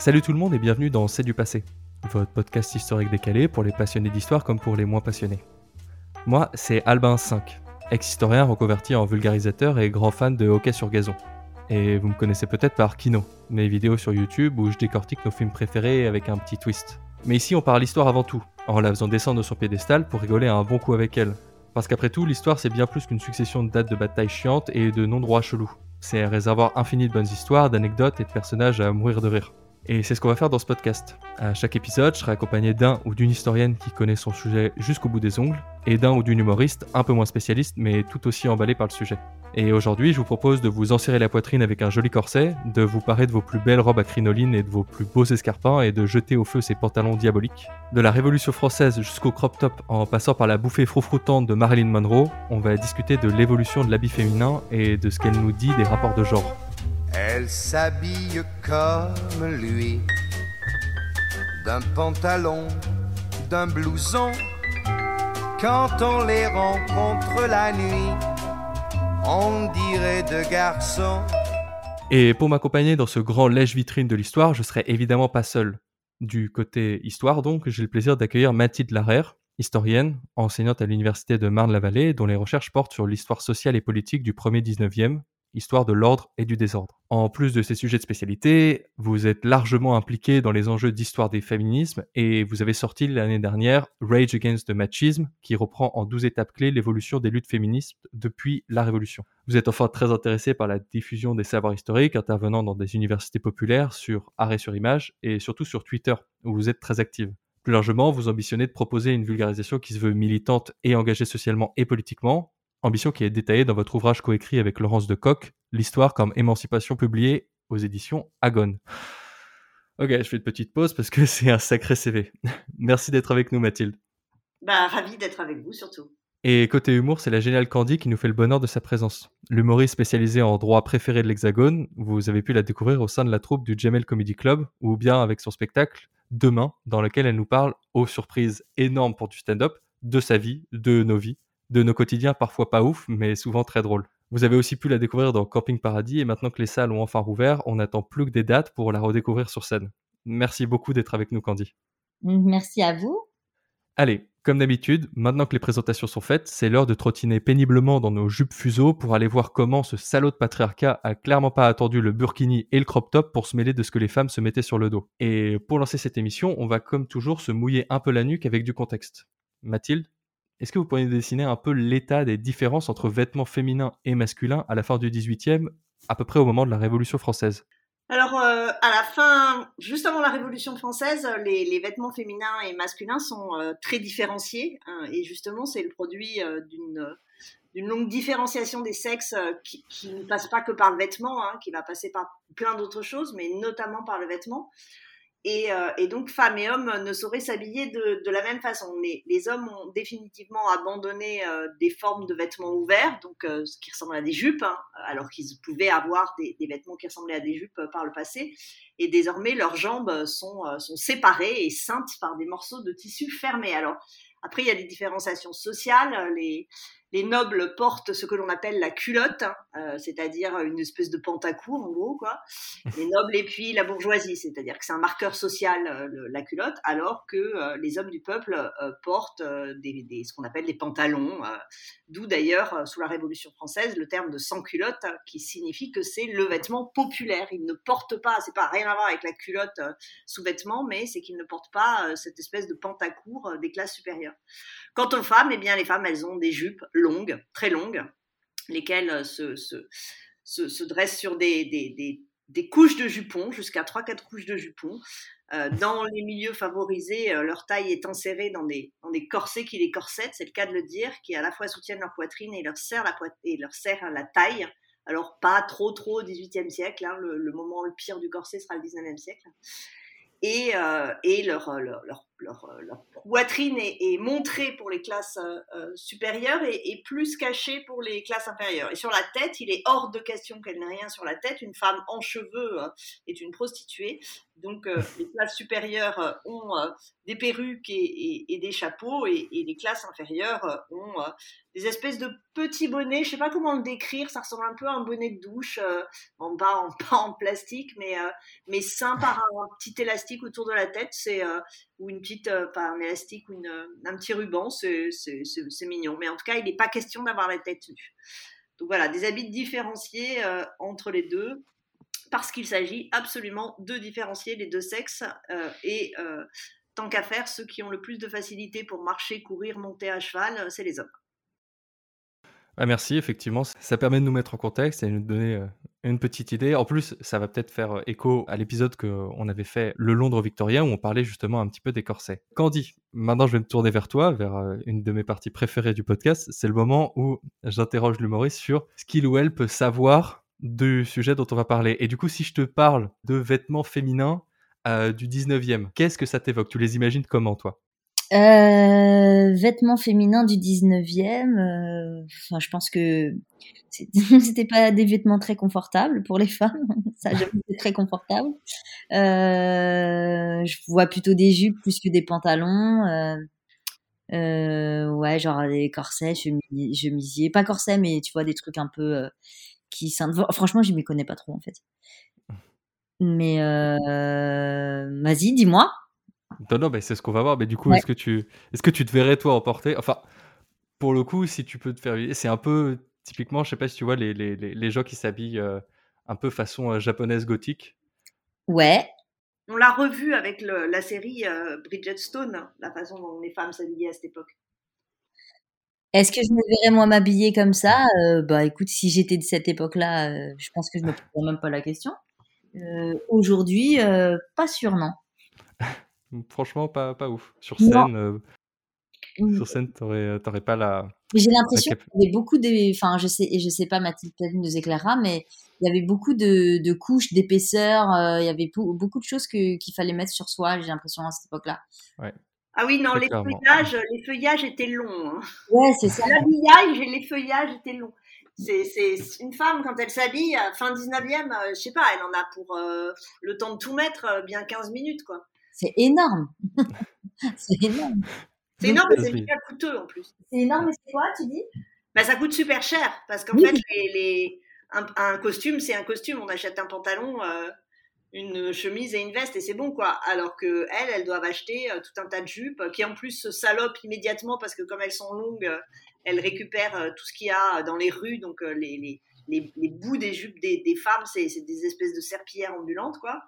Salut tout le monde et bienvenue dans C'est du passé, votre podcast historique décalé pour les passionnés d'histoire comme pour les moins passionnés. Moi, c'est Albin 5, ex-historien reconverti en vulgarisateur et grand fan de hockey sur gazon. Et vous me connaissez peut-être par Kino, mes vidéos sur YouTube où je décortique nos films préférés avec un petit twist. Mais ici, on parle l'histoire avant tout, en la faisant descendre sur piédestal pour rigoler un bon coup avec elle. Parce qu'après tout, l'histoire c'est bien plus qu'une succession de dates de batailles chiantes et de noms droits chelous. C'est un réservoir infini de bonnes histoires, d'anecdotes et de personnages à mourir de rire. Et c'est ce qu'on va faire dans ce podcast. À chaque épisode, je serai accompagné d'un ou d'une historienne qui connaît son sujet jusqu'au bout des ongles, et d'un ou d'une humoriste un peu moins spécialiste, mais tout aussi emballé par le sujet. Et aujourd'hui, je vous propose de vous enserrer la poitrine avec un joli corset, de vous parer de vos plus belles robes à crinoline et de vos plus beaux escarpins et de jeter au feu ces pantalons diaboliques. De la Révolution française jusqu'au crop top en passant par la bouffée froufroutante de Marilyn Monroe, on va discuter de l'évolution de l'habit féminin et de ce qu'elle nous dit des rapports de genre. Elle s'habille comme lui, d'un pantalon, d'un blouson. Quand on les rencontre la nuit, on dirait deux garçons. Et pour m'accompagner dans ce grand lèche-vitrine de l'histoire, je serai évidemment pas seul. Du côté histoire, donc, j'ai le plaisir d'accueillir Mathilde Larère, historienne, enseignante à l'université de Marne-la-Vallée, dont les recherches portent sur l'histoire sociale et politique du 1er 19e, histoire de l'ordre et du désordre. En plus de ces sujets de spécialité, vous êtes largement impliqué dans les enjeux d'histoire des féminismes et vous avez sorti l'année dernière Rage Against the Machism, qui reprend en 12 étapes clés l'évolution des luttes féministes depuis la Révolution. Vous êtes enfin très intéressé par la diffusion des savoirs historiques, intervenant dans des universités populaires sur arrêt sur image et surtout sur Twitter, où vous êtes très active. Plus largement, vous ambitionnez de proposer une vulgarisation qui se veut militante et engagée socialement et politiquement, ambition qui est détaillée dans votre ouvrage coécrit avec Laurence de Coq, L'histoire comme émancipation publiée aux éditions Agone. Ok, je fais une petite pause parce que c'est un sacré CV. Merci d'être avec nous, Mathilde. Bah, ravi d'être avec vous surtout. Et côté humour, c'est la géniale Candy qui nous fait le bonheur de sa présence. L'humoriste spécialisée en droit préféré de l'Hexagone, vous avez pu la découvrir au sein de la troupe du Jamel Comedy Club, ou bien avec son spectacle Demain, dans lequel elle nous parle, aux surprises énormes pour du stand-up, de sa vie, de nos vies, de nos quotidiens parfois pas ouf, mais souvent très drôles. Vous avez aussi pu la découvrir dans Camping Paradis et maintenant que les salles ont enfin rouvert, on n'attend plus que des dates pour la redécouvrir sur scène. Merci beaucoup d'être avec nous, Candy. Merci à vous. Allez, comme d'habitude, maintenant que les présentations sont faites, c'est l'heure de trottiner péniblement dans nos jupes fuseaux pour aller voir comment ce salaud de patriarcat a clairement pas attendu le burkini et le crop top pour se mêler de ce que les femmes se mettaient sur le dos. Et pour lancer cette émission, on va comme toujours se mouiller un peu la nuque avec du contexte. Mathilde, est-ce que vous pourriez dessiner un peu l'état des différences entre vêtements féminins et masculins à la fin du XVIIIe, à peu près au moment de la Révolution française? Alors, euh, à la fin, juste avant la Révolution française, les, vêtements féminins et masculins sont euh, très différenciés. Hein, et justement, c'est le produit euh, d'une longue différenciation des sexes qui, ne passe pas que par le vêtement, hein, qui va passer par plein d'autres choses, mais notamment par le vêtement. Euh, et, donc, femmes et hommes ne sauraient s'habiller de, la même façon. Les, hommes ont définitivement abandonné euh, des formes de vêtements ouverts, donc euh, ce qui ressemble à des jupes, hein, alors qu'ils pouvaient avoir des, vêtements qui ressemblaient à des jupes par le passé. Et désormais, leurs jambes sont, sont séparées et ceintes par des morceaux de tissu fermés. Alors, après, il y a des différenciations sociales. Les, les nobles portent ce que l'on appelle la culotte, hein, euh, c'est-à-dire une espèce de pantacourt en gros, quoi. Les nobles et puis la bourgeoisie, c'est-à-dire que c'est un marqueur social euh, la culotte, alors que euh, les hommes du peuple portent des, ce qu'on appelle les pantalons, d'où d'ailleurs sous la Révolution française le terme de sans culotte, hein, qui signifie que c'est le vêtement populaire. Ils ne portent pas, c'est pas rien à voir avec la culotte sous vêtement, mais c'est qu'ils ne portent pas cette espèce de pantacourt des classes supérieures. Quant aux femmes, eh bien les femmes elles ont des jupes longues, très longues, lesquelles euh, se, se, se, dressent sur des, des, des, couches de jupons, jusqu'à 3-4 couches de jupons. Euh, dans les milieux favorisés, euh, leur taille est enserrée dans des, dans des corsets qui les corsettent, c'est le cas de le dire, qui à la fois soutiennent leur poitrine et leur serrent la, et leur serrent la taille. Alors pas trop trop au XVIIIe siècle, hein, le, moment le pire du corset sera le XIXe siècle et, et leur, leur, euh, leur, poitrine est, est, montrée pour les classes euh, supérieures et, et, plus cachée pour les classes inférieures. Et sur la tête, il est hors de question qu'elle n'ait rien sur la tête. Une femme en cheveux euh, est une prostituée. Donc euh, les classes supérieures ont euh, des perruques et, et, et des chapeaux et, les classes inférieures ont des espèces de petits bonnets. Je sais pas comment le décrire. Ça ressemble un peu à un bonnet de douche, en pas en, pas en plastique, mais mais ceint par un, un, petit élastique autour de la tête. C'est ou une petite, pas un élastique ou une, un petit ruban. C'est mignon. Mais en tout cas, il n'est pas question d'avoir la tête nue. Donc voilà, des habits différenciés entre les deux parce qu'il s'agit absolument de différencier les deux sexes euh, et euh, tant qu'à faire, ceux qui ont le plus de facilité pour marcher, courir, monter à cheval, euh, c'est les hommes. Ah, merci, effectivement, ça permet de nous mettre en contexte et de nous donner euh, une petite idée. En plus, ça va peut-être faire euh, écho à l'épisode qu'on avait fait le Londres victorien où on parlait justement un petit peu des corsets. Candy, maintenant je vais me tourner vers toi, vers euh, une de mes parties préférées du podcast. C'est le moment où j'interroge l'humoriste sur ce qu'il ou elle peut savoir du sujet dont on va parler. Et du coup, si je te parle de vêtements féminins euh, du 19e, qu'est-ce que ça t'évoque? Tu les imagines comment, toi? Euh, vêtements féminins du 19e, euh, enfin, je pense que c'était pas des vêtements très confortables pour les femmes. Ça, j'avoue, c'est très confortable. Euh, je vois plutôt des jupes plus que des pantalons. Ouais, genre des corsets, chemis, chemisiers, pas corsets, mais tu vois des trucs un peu qui Franchement, je m'y connais pas trop en fait. Mais vas-y, dis-moi. Non, non, mais c'est ce qu'on va voir. Mais du coup, ouais. est-ce que tu, est-ce que tu te verrais toi emporter? Enfin, pour le coup, si tu peux te faire, c'est un peu typiquement, je sais pas si tu vois les les, les, les gens qui s'habillent euh, un peu façon euh, japonaise gothique. Ouais. On l'a revu avec le, la série euh, Bridget Stone, la façon dont les femmes s'habillaient à cette époque. Est-ce que je me verrais moi m'habiller comme ça? Euh, Bah écoute, si j'étais de cette époque-là, euh, je pense que je me poserais même pas la question. Euh, Aujourd'hui, pas sûr, non. Franchement, pas, pas ouf. Sur scène, euh, mmh. sur scène, t'aurais, t'aurais pas la. J'ai l'impression qu'il y avait beaucoup de, enfin, je sais, je sais pas, Mathilde peut-être nous éclairera, mais il y avait beaucoup de, de couches, d'épaisseur, euh, il y avait beaucoup de choses que, qu'il fallait mettre sur soi. J'ai l'impression à cette époque-là. Ouais. Ah oui, non, les feuillages, les feuillages étaient longs. Hein. Ouais, c'est ça. L'habillage et les feuillages étaient longs. C'est, c'est une femme, quand elle s'habille, fin 19e, euh, je sais pas, elle en a pour euh, le temps de tout mettre, euh, bien 15 minutes, quoi. C'est énorme. c'est énorme. C'est énorme, mais c'est hyper coûteux en plus. C'est énorme, mais c'est quoi, tu dis? Bah, Ça coûte super cher, parce qu'en oui. fait, les, les, un, un, costume, c'est un costume. On achète un pantalon, euh, une chemise et une veste, et c'est bon, quoi. Alors que elles, elles doivent acheter euh, tout un tas de jupes, qui en plus se salopent immédiatement, parce que comme elles sont longues, euh, elles récupèrent euh, tout ce qu'il y a dans les rues, donc euh, les, les, les, les, bouts des jupes des, des femmes, c'est des espèces de serpillères ambulantes, quoi.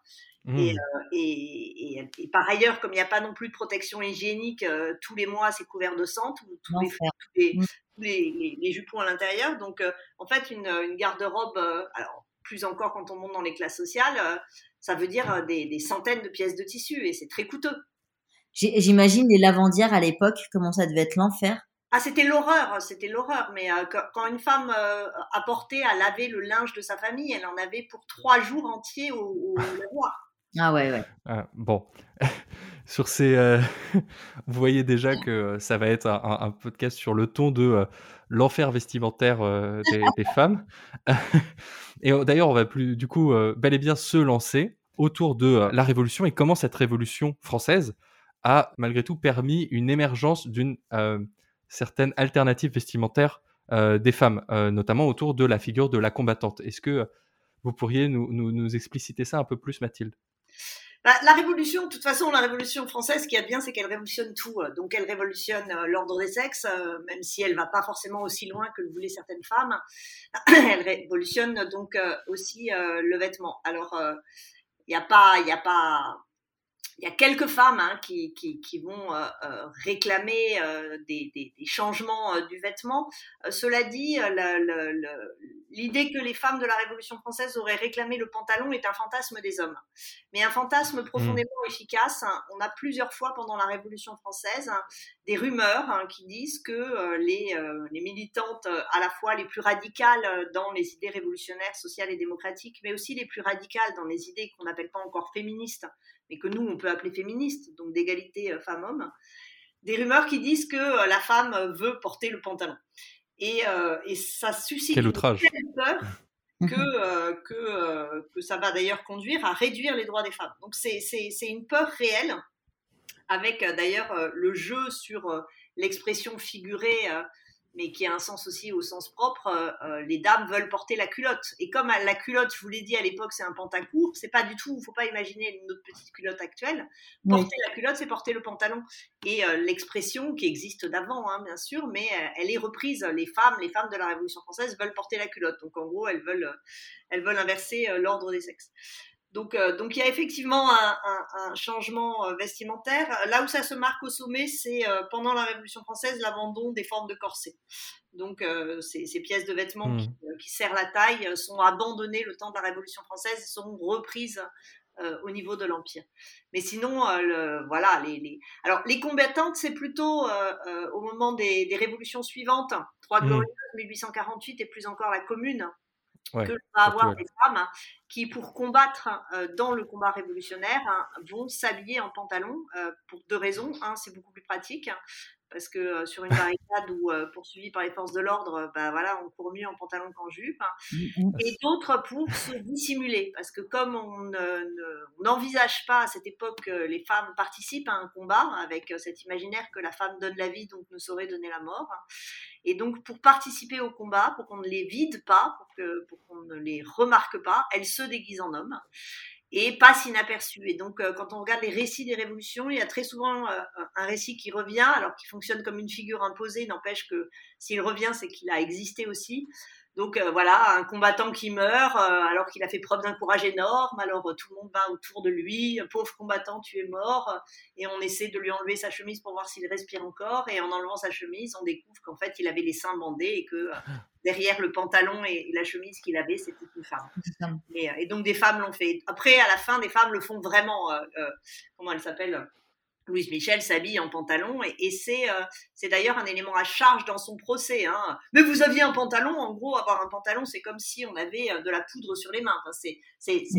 Mmh. Et, euh, et, et, et, par ailleurs, comme il n'y a pas non plus de protection hygiénique, euh, tous les mois c'est couvert de sang, tous, tous, les, tous, les, mmh. tous les, les, jupons à l'intérieur. Donc euh, en fait, une, une garde-robe, euh, alors plus encore quand on monte dans les classes sociales, euh, ça veut dire des, des, centaines de pièces de tissu et c'est très coûteux. J'imagine les lavandières à l'époque, comment ça devait être l'enfer. Ah, c'était l'horreur, c'était l'horreur. Mais euh, quand une femme euh, apportait à laver le linge de sa famille, elle en avait pour trois jours entiers au, au lavoir. Ah ouais, ouais. Ah, bon, sur ces, euh, vous voyez déjà que ça va être un, un podcast sur le ton de euh, l'enfer vestimentaire euh, des, des, femmes. et d'ailleurs, on va plus, du coup, bel et bien se lancer autour de la Révolution et comment cette Révolution française a malgré tout permis une émergence d'une certaine alternative vestimentaire des femmes, notamment autour de la figure de la combattante. Est-ce que vous pourriez nous, nous, expliciter ça un peu plus, Mathilde? Bah, la révolution, de toute façon, la révolution française, ce qui est bien, c'est qu'elle révolutionne tout. Donc, elle révolutionne euh, l'ordre des sexes, euh, même si elle va pas forcément aussi loin que le voulaient certaines femmes. elle révolutionne donc euh, aussi le vêtement. Alors, il n'y a pas, il a pas, il y a quelques femmes hein, qui, qui, qui, vont euh, euh, réclamer euh, des, des, des, changements du vêtement. cela dit, l'idée que les femmes de la Révolution française auraient réclamé le pantalon est un fantasme des hommes, mais un fantasme profondément mmh. efficace. On a plusieurs fois pendant la Révolution française hein, des rumeurs hein, qui disent que les, les militantes à la fois les plus radicales dans les idées révolutionnaires, sociales et démocratiques, mais aussi les plus radicales dans les idées qu'on n'appelle pas encore féministes, mais que nous on peut appeler féministes, donc d'égalité femmes-hommes, des rumeurs qui disent que la femme veut porter le pantalon. Et, et ça suscite Quel outrage. une peur que, que, que ça va d'ailleurs conduire à réduire les droits des femmes. Donc c'est une peur réelle, avec d'ailleurs le jeu sur l'expression figurée mais qui a un sens aussi au sens propre, euh, euh, les dames veulent porter la culotte. Et comme la culotte, je vous l'ai dit à l'époque, c'est un pantacourt, c'est pas du tout, il faut pas imaginer notre petite culotte actuelle. Porter la culotte, c'est porter le pantalon. Et euh, l'expression qui existe d'avant, hein, bien sûr, mais elle est reprise. Les femmes, les femmes de la Révolution française veulent porter la culotte. Donc en gros, elles veulent, elles veulent inverser l'ordre des sexes. Donc, euh, donc il y a effectivement un, changement euh, vestimentaire. Là où ça se marque au sommet, c'est euh, pendant la Révolution française l'abandon des formes de corset. Donc ces, pièces de vêtements mmh. qui, serrent la taille sont abandonnées le temps de la Révolution française et sont reprises au niveau de l'Empire. Mais sinon, voilà, les, alors les combattantes, c'est plutôt au moment des, révolutions suivantes, Trois mmh. glorieuses, 1848 et plus encore la Commune, que va avoir des femmes hein, qui, pour combattre euh, dans le combat révolutionnaire, hein, vont s'habiller en pantalon euh, pour deux raisons. Un, c'est beaucoup plus pratique parce que euh, sur une barricade ou poursuivi par les forces de l'ordre, bah, voilà, on court mieux en pantalon qu'en jupe. Hein. Mmh, mmh. Et d'autres pour se dissimuler, parce que comme on n'envisage pas à cette époque que les femmes participent à un combat avec cet imaginaire que la femme donne la vie, donc ne saurait donner la mort. Et donc, pour participer au combat, pour qu'on ne les vide pas, pour, qu'on ne les remarque pas, elles se déguisent en hommes et passent inaperçues. Et donc, euh, quand on regarde les récits des révolutions, il y a très souvent euh, un récit qui revient, alors qu'il fonctionne comme une figure imposée, n'empêche que s'il revient, c'est qu'il a existé aussi. Donc euh, voilà, un combattant qui meurt euh, alors qu'il a fait preuve d'un courage énorme, alors euh, tout le monde va autour de lui, pauvre combattant, tu es mort, et on essaie de lui enlever sa chemise pour voir s'il respire encore, et en enlevant sa chemise, on découvre qu'en fait il avait les seins bandés et que derrière le pantalon et, la chemise qu'il avait, c'était une femme. Et, et, donc des femmes l'ont fait. Après, à la fin, des femmes le font vraiment, comment elle s'appelle Louise Michel s'habille en pantalon et, euh, c'est d'ailleurs un élément à charge dans son procès. Hein. Mais vous aviez un pantalon, en gros, avoir un pantalon, c'est comme si on avait euh, de la poudre sur les mains. c'est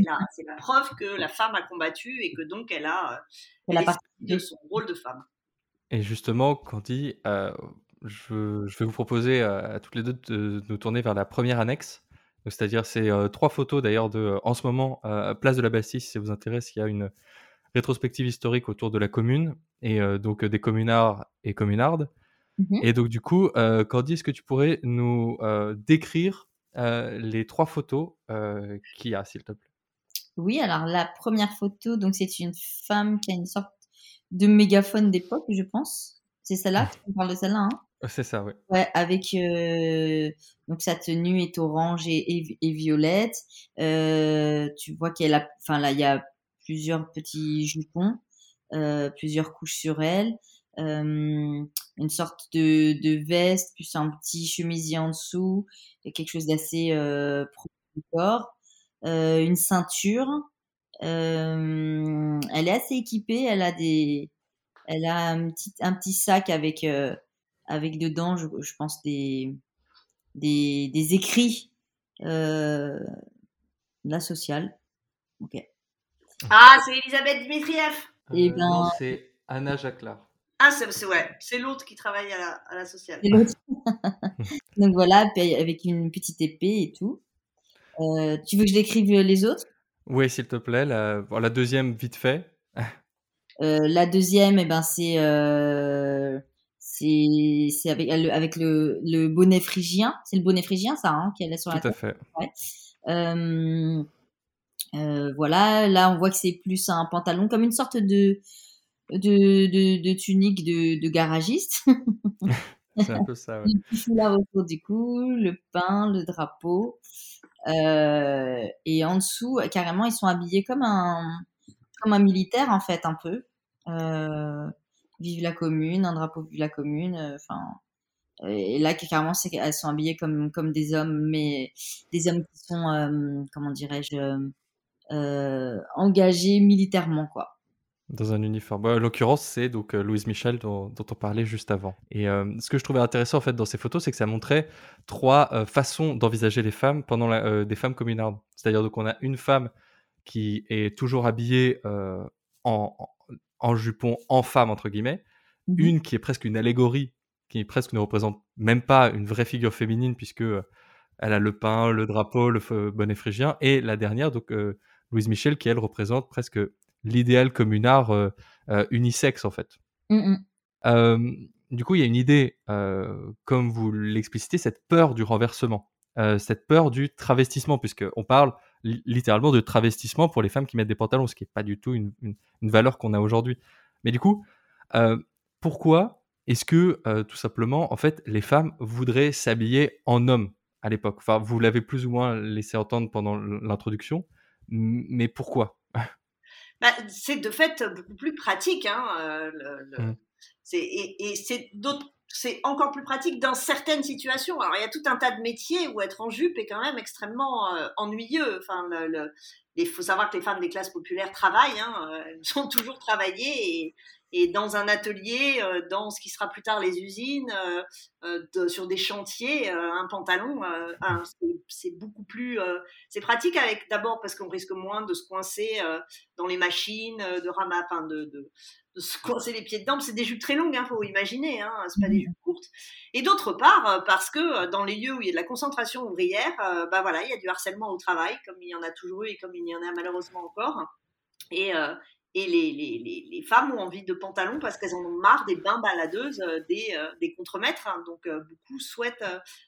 la, la, preuve que la femme a combattu et que donc elle a euh, de son rôle de femme. Et justement, Candy, je, je, vais vous proposer à toutes les deux de, nous tourner vers la première annexe. C'est-à-dire, c'est trois photos d'ailleurs de, en ce moment, Place de la Bastille, si ça vous intéresse, il y a une, rétrospective historique autour de la commune et euh, donc des communards et communardes. Mmh et donc du coup, euh, Cordy, est-ce que tu pourrais nous euh, décrire les trois photos qu'il y a, s'il te plaît? Oui, alors la première photo, donc c'est une femme qui a une sorte de mégaphone d'époque, je pense. C'est celle-là, tu parles de celle-là, hein c'est ça, oui. Ouais, avec donc sa tenue est orange et, et, violette. tu vois qu'elle a, enfin là, il y a plusieurs petits jupons, euh, plusieurs couches sur elle, euh, une sorte de, de, veste, plus un petit chemisier en dessous, et quelque chose d'assez euh, du corps, une ceinture. Elle est assez équipée, elle a des, elle a un petit, un petit sac avec, euh, avec dedans, je, je, pense des, des, des écrits, euh, la sociale. Ok. Ah, c'est Elisabeth Dmitriev. Et eh euh, ben... Non, c'est Anna Jacquelard. Ah, c'est ouais, c'est l'autre qui travaille à la, à la sociale. Donc voilà, avec une petite épée et tout. Euh, tu veux que je décrive les autres? Oui, s'il te plaît. La, la deuxième, vite fait. euh, la deuxième, eh ben, c'est euh, c'est avec, avec le, le, bonnet phrygien. C'est le bonnet phrygien, ça, hein, qu'elle a sur la Tout à fait. Ouais. Euh, euh, voilà, là on voit que c'est plus un pantalon comme une sorte de de, de, tunique de, de garagiste. c'est un peu ça. Ouais. Foulard autour du cou, le pain, le drapeau. Euh, et en dessous, carrément, ils sont habillés comme un, comme un militaire, en fait, un peu. Euh, vive la commune, un drapeau vive la commune. Enfin, et là, carrément, c'est elles sont habillées comme, comme des hommes, mais des hommes qui sont, comment dirais-je, euh, engagé militairement, quoi. Dans un uniforme. en l'occurrence, c'est donc euh, Louise Michel dont, on parlait juste avant. Et euh, ce que je trouvais intéressant en fait dans ces photos, c'est que ça montrait trois façons d'envisager les femmes pendant la, des femmes communardes. C'est-à-dire donc on a une femme qui est toujours habillée en, en jupon en femme, entre guillemets. Mhm. Une qui est presque une allégorie, qui presque ne représente même pas une vraie figure féminine, puisque euh, elle a le pain, le drapeau, le bonnet phrygien. Et la dernière, donc euh, Louise Michel, qui elle représente presque l'idéal communard euh, euh, unisexe, en fait. Mm, mm. Euh, du coup, il y a une idée, euh, comme vous l'explicitez, cette peur du renversement, cette peur du travestissement, puisqu'on parle li- littéralement de travestissement pour les femmes qui mettent des pantalons, ce qui n'est pas du tout une, une- une valeur qu'on a aujourd'hui. Mais du coup, pourquoi est-ce que, euh, tout simplement, en fait, les femmes voudraient s'habiller en homme à l'époque? Enfin, vous l'avez plus ou moins laissé entendre pendant l'introduction, mais pourquoi? Bah, c'est de fait beaucoup plus pratique. Hein, euh, le- le- Mm. c'est- et et c'est d'autres- c'est encore plus pratique dans certaines situations. Alors, il y a tout un tas de métiers où être en jupe est quand même extrêmement euh, ennuyeux. Enfin, il faut savoir que les femmes des classes populaires travaillent, hein, euh, elles ont toujours travaillé et, et dans un atelier, euh, dans ce qui sera plus tard les usines, euh, euh, de- sur des chantiers, un pantalon, c'est- beaucoup plus, c'est pratique avec d'abord parce qu'on risque moins de se coincer dans les machines, de ramasser, enfin de, de, de se coincer les pieds dedans. C'est des jupes très longues, hein, faut imaginer, hein, c'est pas des jupes courtes. Et d'autre part, parce que dans les lieux où il y a de la concentration ouvrière, bah voilà, il y a du harcèlement au travail, comme il y en a toujours eu et comme il y en a malheureusement encore. Et, euh, et les, les, les, les femmes ont envie de pantalons parce qu'elles en ont marre des bains baladeuses euh, des, euh, des contremaîtres. hein. donc euh, beaucoup souhaitent,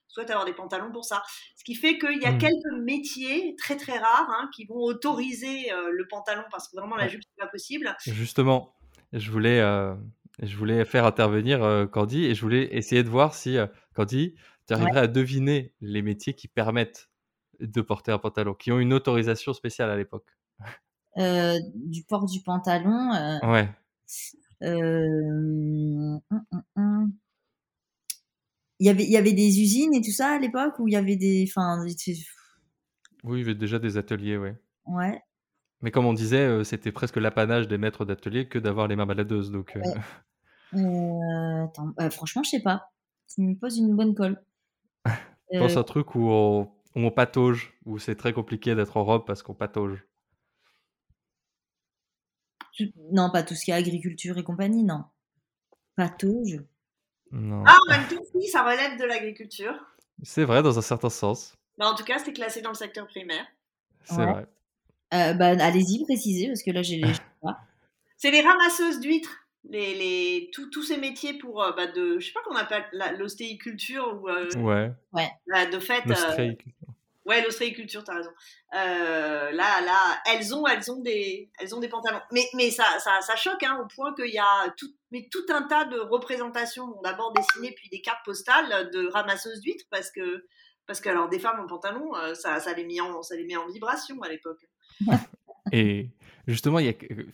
souhaitent avoir des pantalons pour ça. Ce qui fait qu'il y a Mm. quelques métiers très très rares hein, qui vont autoriser le pantalon parce que vraiment la jupe c'est pas possible. Justement, je voulais, euh, je voulais faire intervenir euh, Candy et je voulais essayer de voir si, euh, Candy, tu arriverais à deviner les métiers qui permettent de porter un pantalon, qui ont une autorisation spéciale à l'époque. Euh, du port du pantalon. euh, Ouais. euh, hum, hum, hum. Il y avait, il y avait des usines et tout ça à l'époque où il y avait des, enfin, Oui, il y avait déjà des ateliers, ouais. ouais. Mais comme on disait, c'était presque l'apanage des maîtres d'atelier que d'avoir les mains baladeuses. Donc, Ouais. Attends, franchement, je sais pas. Tu me poses une bonne colle. je pense à un truc où on, où on patauge, où c'est très compliqué d'être en robe parce qu'on patauge. Tout- non, pas tout ce qui est agriculture et compagnie, non. Patauge. Non. Ah, en même temps, si, ça relève de l'agriculture. C'est vrai dans un certain sens. Mais en tout cas, c'est classé dans le secteur primaire. C'est Ouais. vrai. Euh, bah, allez-y, précisez, parce que là, j'ai les. C'est les ramasseuses d'huîtres. Les, les, tous- tous ces métiers pour, euh, bah, de, je sais pas qu'on appelle la- l'ostéiculture ou euh, Ouais. bah, de fait. Ouais, l'ostréiculture, t'as raison. Euh, là, là, elles ont, elles ont des, elles ont des pantalons. Mais, mais ça, ça, choque, hein, au point qu'il y a tout, mais tout un tas de représentations, d'abord dessinées, puis des cartes postales de ramasseuses d'huîtres, parce que, parce que alors des femmes en pantalon, euh, ça, ça les met en, ça les met en vibration à l'époque. Et justement,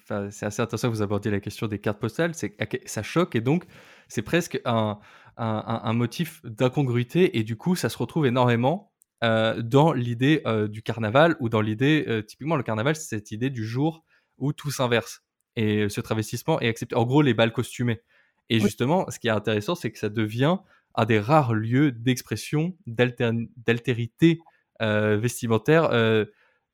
enfin, c'est assez intéressant que vous abordiez la question des cartes postales. Ça choque et donc c'est presque un- un motif d'incongruité et du coup, ça se retrouve énormément euh, dans l'idée euh, du carnaval ou dans l'idée, euh, typiquement, le carnaval, c'est cette idée du jour où tout s'inverse et ce travestissement est accepté. En gros, les balles costumées. Et Oui. justement, ce qui est intéressant, c'est que ça devient un des rares lieux d'expression, d'altérité vestimentaire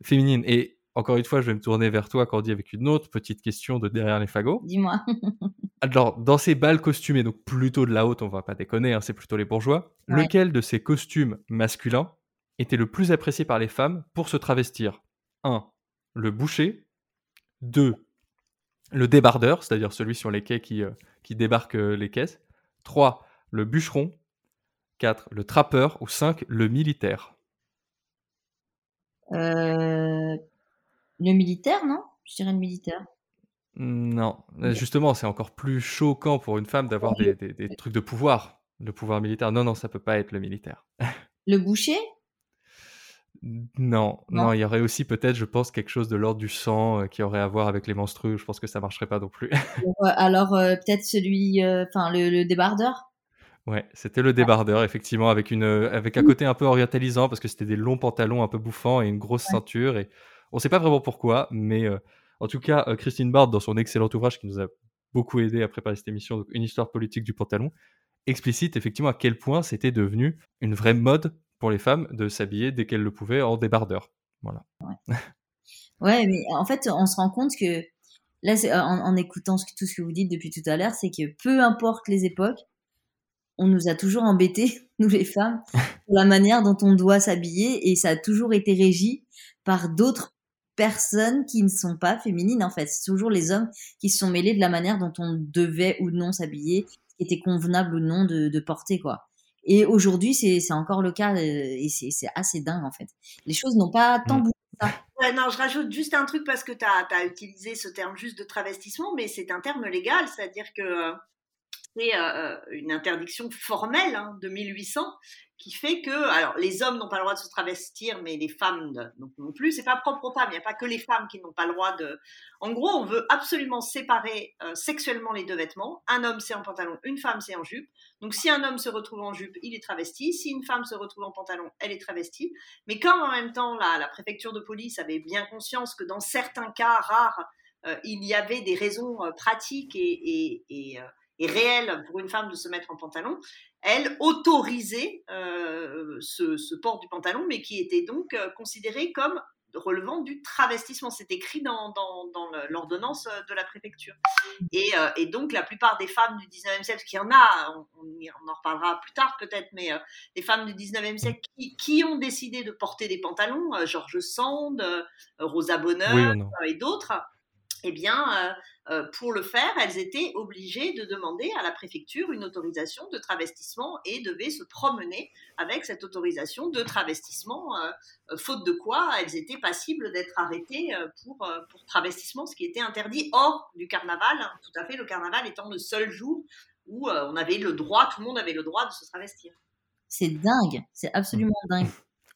féminine. Et encore une fois, je vais me tourner vers toi, Candy, avec une autre petite question de derrière les fagots. Dis-moi. Alors, dans ces balles costumées, donc plutôt de la haute, on va pas déconner, hein, c'est plutôt les bourgeois, Ouais. lequel de ces costumes masculins était le plus apprécié par les femmes pour se travestir 1. Le boucher. 2. Le débardeur, c'est-à-dire celui sur les quais qui, euh, qui débarque euh, les caisses. 3. Le bûcheron. 4. Le trappeur. Ou 5. Le militaire. Euh, le militaire, non? Je dirais le militaire. Non, justement, c'est encore plus choquant pour une femme d'avoir des, des- des trucs de pouvoir, le pouvoir militaire. Non, non, ça peut pas être le militaire. Le boucher? Non, Non? non, il y aurait aussi peut-être, je pense, quelque chose de l'ordre du sang euh, qui aurait à voir avec les menstrues. Je pense que ça marcherait pas non plus. Euh, Alors, euh, peut-être celui. euh, Enfin, le, le débardeur? Ouais, c'était le débardeur, effectivement, avec une, avec un côté un peu orientalisant parce que c'était des longs pantalons un peu bouffants et une grosse ceinture. Et on sait pas vraiment pourquoi, mais en tout cas, Christine Bard, dans son excellent ouvrage qui nous a beaucoup aidé à préparer cette émission, donc une histoire politique du pantalon, explicite effectivement à quel point c'était devenu une vraie mode pour les femmes de s'habiller dès qu'elles le pouvaient en débardeur. Voilà. Ouais, mais en fait, on se rend compte que là, en, en, écoutant tout ce que vous dites depuis tout à l'heure, c'est que peu importe les époques, on nous a toujours embêtés, nous les femmes, pour la manière dont on doit s'habiller et ça a toujours été régi par d'autres personnes qui ne sont pas féminines en fait. C'est toujours les hommes qui se sont mêlés de la manière dont on devait ou non s'habiller, ce qui était convenable ou non de, de porter quoi. Et aujourd'hui, c'est encore le cas euh, et c'est assez dingue en fait. Les choses n'ont pas tant mm. bougé ça. Ouais, non, je rajoute juste un truc parce que tu as, as, utilisé ce terme juste de travestissement, mais c'est un terme légal, c'est-à-dire que euh, c'est euh, une interdiction formelle hein, de 1800 qui fait que, alors, les hommes n'ont pas le droit de se travestir, mais les femmes non plus. C'est pas propre aux femmes. Il n'y a pas que les femmes qui n'ont pas le droit de. En gros, on veut absolument séparer euh, sexuellement les deux vêtements. Un homme, c'est en pantalon, une femme, c'est en jupe. Donc, si un homme se retrouve en jupe, il est travesti. Si une femme se retrouve en pantalon, elle est travestie. Mais quand en même temps, la, préfecture de police avait bien conscience que dans certains cas rares, euh, il y avait des raisons pratiques et réelle pour une femme de se mettre en pantalon, elle autorisait euh, ce, port du pantalon, mais qui était donc euh, considéré comme relevant du travestissement. C'est écrit dans, l'ordonnance euh, de la préfecture. Et, donc, la plupart des femmes du 19e siècle, qui en a, on, en reparlera plus tard peut-être, mais les femmes du 19e siècle qui, ont décidé de porter des pantalons, Georges Sand, Rosa Bonheur et d'autres, eh bien, pour le faire, elles étaient obligées de demander à la préfecture une autorisation de travestissement et devaient se promener avec cette autorisation de travestissement, euh, faute de quoi elles étaient passibles d'être arrêtées pour, pour travestissement, ce qui était interdit hors du carnaval, hein, tout à fait, le carnaval étant le seul jour où on avait le droit, tout le monde avait le droit de se travestir. C'est dingue, c'est absolument dingue.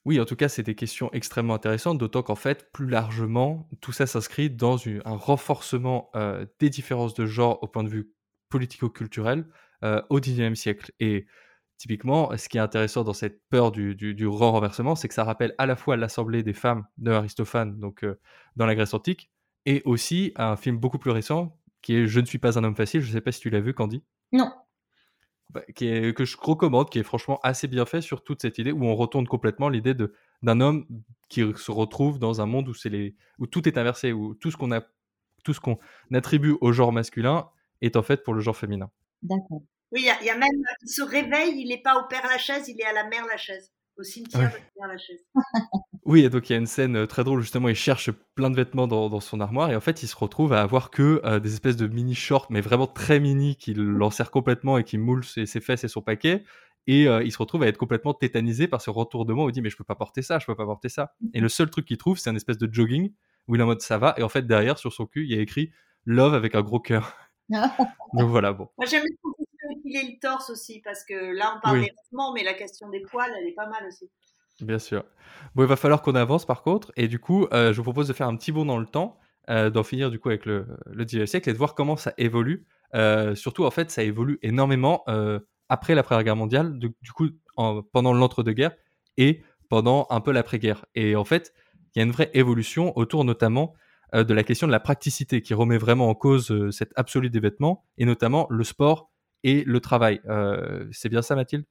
Oui, en tout cas, c'est des questions extrêmement intéressantes, d'autant qu'en fait, plus largement, tout ça s'inscrit dans un renforcement euh, des différences de genre au point de vue politico-culturel euh, au XIXe siècle. Et typiquement, ce qui est intéressant dans cette peur du, renversement, c'est que ça rappelle à la fois l'Assemblée des femmes de Aristophane, donc euh, dans la Grèce antique, et aussi un film beaucoup plus récent qui est Je ne suis pas un homme facile. Je ne sais pas si tu l'as vu, Candy. Non. Bah, qui est, que je recommande, qui est franchement assez bien fait sur toute cette idée où on retourne complètement l'idée de d'un homme qui se retrouve dans un monde où c'est les où tout est inversé, où tout ce qu'on a tout ce qu'on attribue au genre masculin est en fait pour le genre féminin. D'accord. Oui, il y, a même il se réveille, il n'est pas au père Lachaise, il est à la mère Lachaise, au cimetière de père Lachaise. Oui, et donc il y a une scène euh, très drôle justement, il cherche plein de vêtements dans, son armoire et en fait il se retrouve à avoir que euh, des espèces de mini shorts, mais vraiment très mini, qui l'enserrent complètement et qui moulent ses, fesses et son paquet. Et euh, il se retrouve à être complètement tétanisé par ce retournement où il dit mais je peux pas porter ça, je peux pas porter ça. Et le seul truc qu'il trouve c'est un espèce de jogging où il est en mode ça va et en fait derrière sur son cul il y a écrit love avec un gros cœur. donc voilà bon. Moi j'aime beaucoup le torse aussi parce que là on parle des vêtements mais la question des poils elle est pas mal aussi. Bien sûr. Bon, il va falloir qu'on avance par contre, et du coup, euh, je vous propose de faire un petit bond dans le temps, euh, d'en finir du coup avec le, le 19 siècle et de voir comment ça évolue. Euh, surtout, en fait, ça évolue énormément après la Première Guerre mondiale, du, coup, pendant l'entre-deux-guerres et pendant un peu l'après-guerre. Et en fait, il y a une vraie évolution autour notamment de la question de la praticité qui remet vraiment en cause cette absolue des vêtements, et notamment le sport et le travail. C'est bien ça, Mathilde?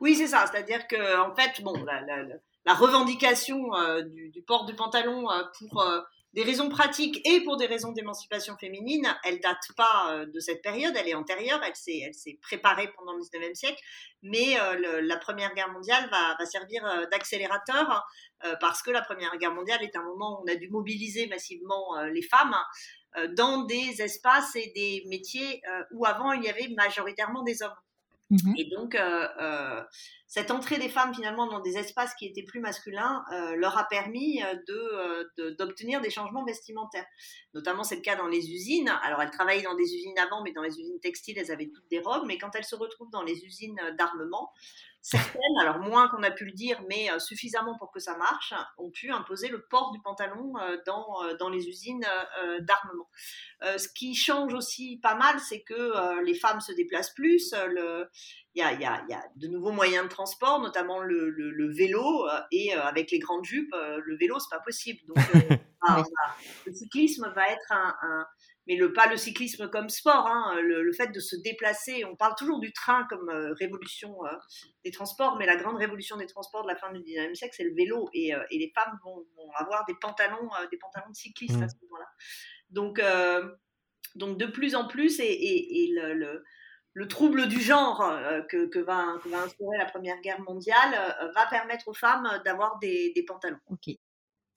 Oui, c'est ça. C'est-à-dire que, en fait, bon, la, revendication euh, du, port du pantalon euh, pour euh, des raisons pratiques et pour des raisons d'émancipation féminine, elle date pas de cette période, elle est antérieure, elle s'est, préparée pendant le 19e siècle, mais la Première Guerre mondiale va servir d'accélérateur parce que la Première Guerre mondiale est un moment où on a dû mobiliser massivement les femmes dans des espaces et des métiers où avant il y avait majoritairement des hommes. Mmh et donc, euh, euh, cette entrée des femmes finalement dans des espaces qui étaient plus masculins euh, leur a permis de, d'obtenir des changements vestimentaires. Notamment, c'est le cas dans les usines. Alors, elles travaillaient dans des usines avant, mais dans les usines textiles, elles avaient toutes des robes. Mais quand elles se retrouvent dans les usines d'armement, certaines, alors moins qu'on a pu le dire, mais suffisamment pour que ça marche, ont pu imposer le port du pantalon dans, les usines d'armement. ce qui change aussi pas mal, c'est que les femmes se déplacent plus. Il y a, y, a, y a, de nouveaux moyens de transport, notamment le, le, vélo, et avec les grandes jupes, le vélo, c'est pas possible. Donc, le cyclisme va être un, un, mais le, pas le cyclisme comme sport, hein, le, fait de se déplacer. On parle toujours du train comme euh, révolution euh, des transports, mais la grande révolution des transports de la fin du 19e siècle, c'est le vélo. Et, euh, et, les femmes vont, avoir des pantalons, des pantalons de cyclistes à mmh. ce moment-là. Donc, donc de plus en plus, et, le, le, trouble du genre que, que, va, que, va, instaurer la Première Guerre mondiale va permettre aux femmes d'avoir des, des, pantalons. Ok.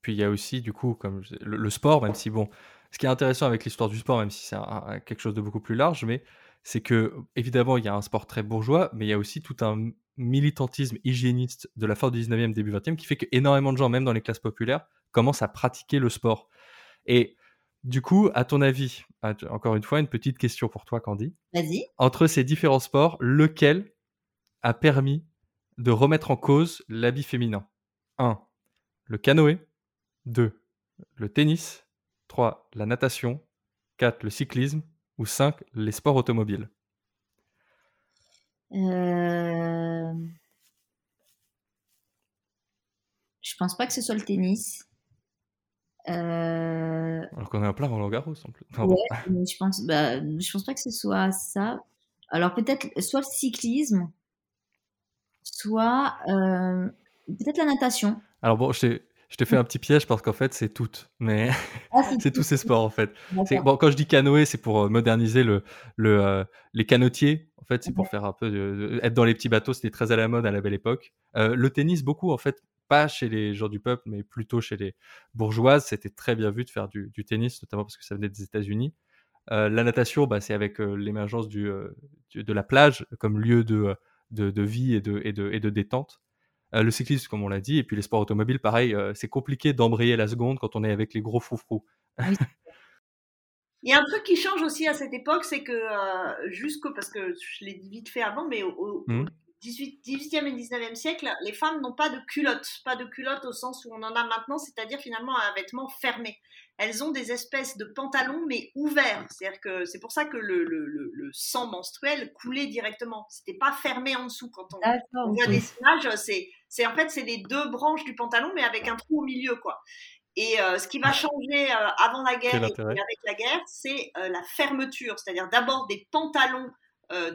Puis il y a aussi, du coup, comme le, sport, même si, bon, ce qui est intéressant avec l'histoire du sport, même si c'est quelque chose de beaucoup plus large, mais c'est que, évidemment, il y a un sport très bourgeois, mais il y a aussi tout un militantisme hygiéniste de la fin du 19e, début 20e, qui fait qu'énormément de gens, même dans les classes populaires, commencent à pratiquer le sport. Et du coup, à ton avis, encore une fois, une petite question pour toi, Candy. Vas-y. Entre ces différents sports, lequel a permis de remettre en cause l'habit féminin? 1. Le canoë. 2. Le tennis. 3. La natation. 4. Le cyclisme. Ou 5. Les sports automobiles. Euh... Je pense pas que ce soit le tennis. Euh... Alors qu'on est en plein Roland Garros en plus. ouais, je pense, bah, je pense pas que ce soit ça. Alors peut-être soit le cyclisme, soit euh, peut-être la natation. Alors bon, je t'ai fait un petit piège parce qu'en fait c'est tout, mais ah, c'est tous ces sports en fait. Bon, quand je dis canoë, c'est pour euh, moderniser le, le euh, les canotiers. En fait, c'est pour faire un peu être dans les petits bateaux. C'était très à la mode à la belle époque. le tennis, beaucoup en fait pas chez les gens du peuple, mais plutôt chez les bourgeoises. C'était très bien vu de faire du, tennis, notamment parce que ça venait des États-Unis. Euh, la natation, bah, c'est avec euh, l'émergence euh, du, de la plage comme lieu de, de, vie et de, et de, et de détente. le cyclisme, comme on l'a dit, et puis les sports automobiles, pareil, c'est compliqué d'embrayer la seconde quand on est avec les gros froufrous. Il y a un truc qui change aussi à cette époque, c'est que jusqu'au, parce que je l'ai dit vite fait avant, mais au, mmh. 18, e et 19e siècle, les femmes n'ont pas de culottes, pas de culottes au sens où on en a maintenant, c'est-à-dire finalement un vêtement fermé. Elles ont des espèces de pantalons mais ouverts, c'est-à-dire que c'est pour ça que le, le, le, sang menstruel coulait directement. C'était pas fermé en dessous quand on, voit des images. C'est, c'est en fait c'est les deux branches du pantalon mais avec un trou au milieu quoi. Et euh, ce qui va changer euh, avant la guerre et avec la guerre, c'est euh, la fermeture, c'est-à-dire d'abord des pantalons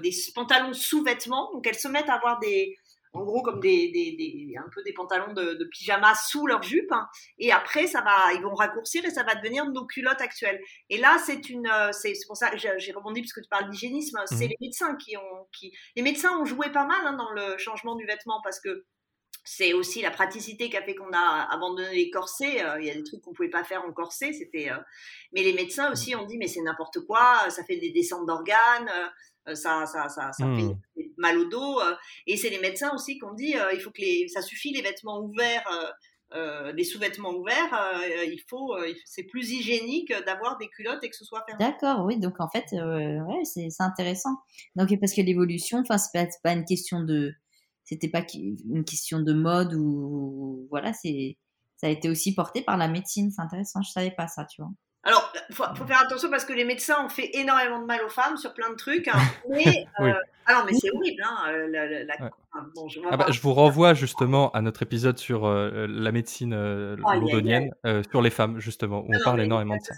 des pantalons sous-vêtements. Donc elles se mettent à avoir des, en gros comme des, des, un peu des pantalons de, pyjama sous leur jupe. Hein. Et après, ça va, ils vont raccourcir et ça va devenir nos culottes actuelles. Et là, c'est une, euh, c'est pour ça que j'ai rebondi parce que tu parles d'hygiénisme. C'est mhm. les médecins qui ont, qui, les médecins ont joué pas mal hein, dans le changement du vêtement parce que c'est aussi la praticité qui a fait qu'on a abandonné les corsets. Euh, il y a des trucs qu'on pouvait pas faire en corset. C'était, mais les médecins aussi ont dit mais c'est n'importe quoi. Ça fait des descentes d'organes. Euh, ça, ça, ça, fait mmh. mal au dos. Euh, et c'est les médecins aussi qui ont dit euh, il faut que les, ça suffit les vêtements ouverts. les sous-vêtements ouverts, il faut, c'est plus hygiénique d'avoir des culottes et que ce soit fermé. D'accord, oui, donc en fait, ouais, c'est intéressant. Donc parce que l'évolution, enfin, c'est pas, pas une question de, c'était pas une question de mode ou voilà, c'est, ça a été aussi porté par la médecine. C'est intéressant, je savais pas ça, tu vois. Alors, il faut, faire attention parce que les médecins ont fait énormément de mal aux femmes sur plein de trucs. Hein. mais, euh, alors, mais c'est horrible. Hein, la, ah bah, je, vous renvoie justement à notre épisode sur euh, la médecine euh, londonienne, euh, sur les femmes, justement, où on parle énormément de ça.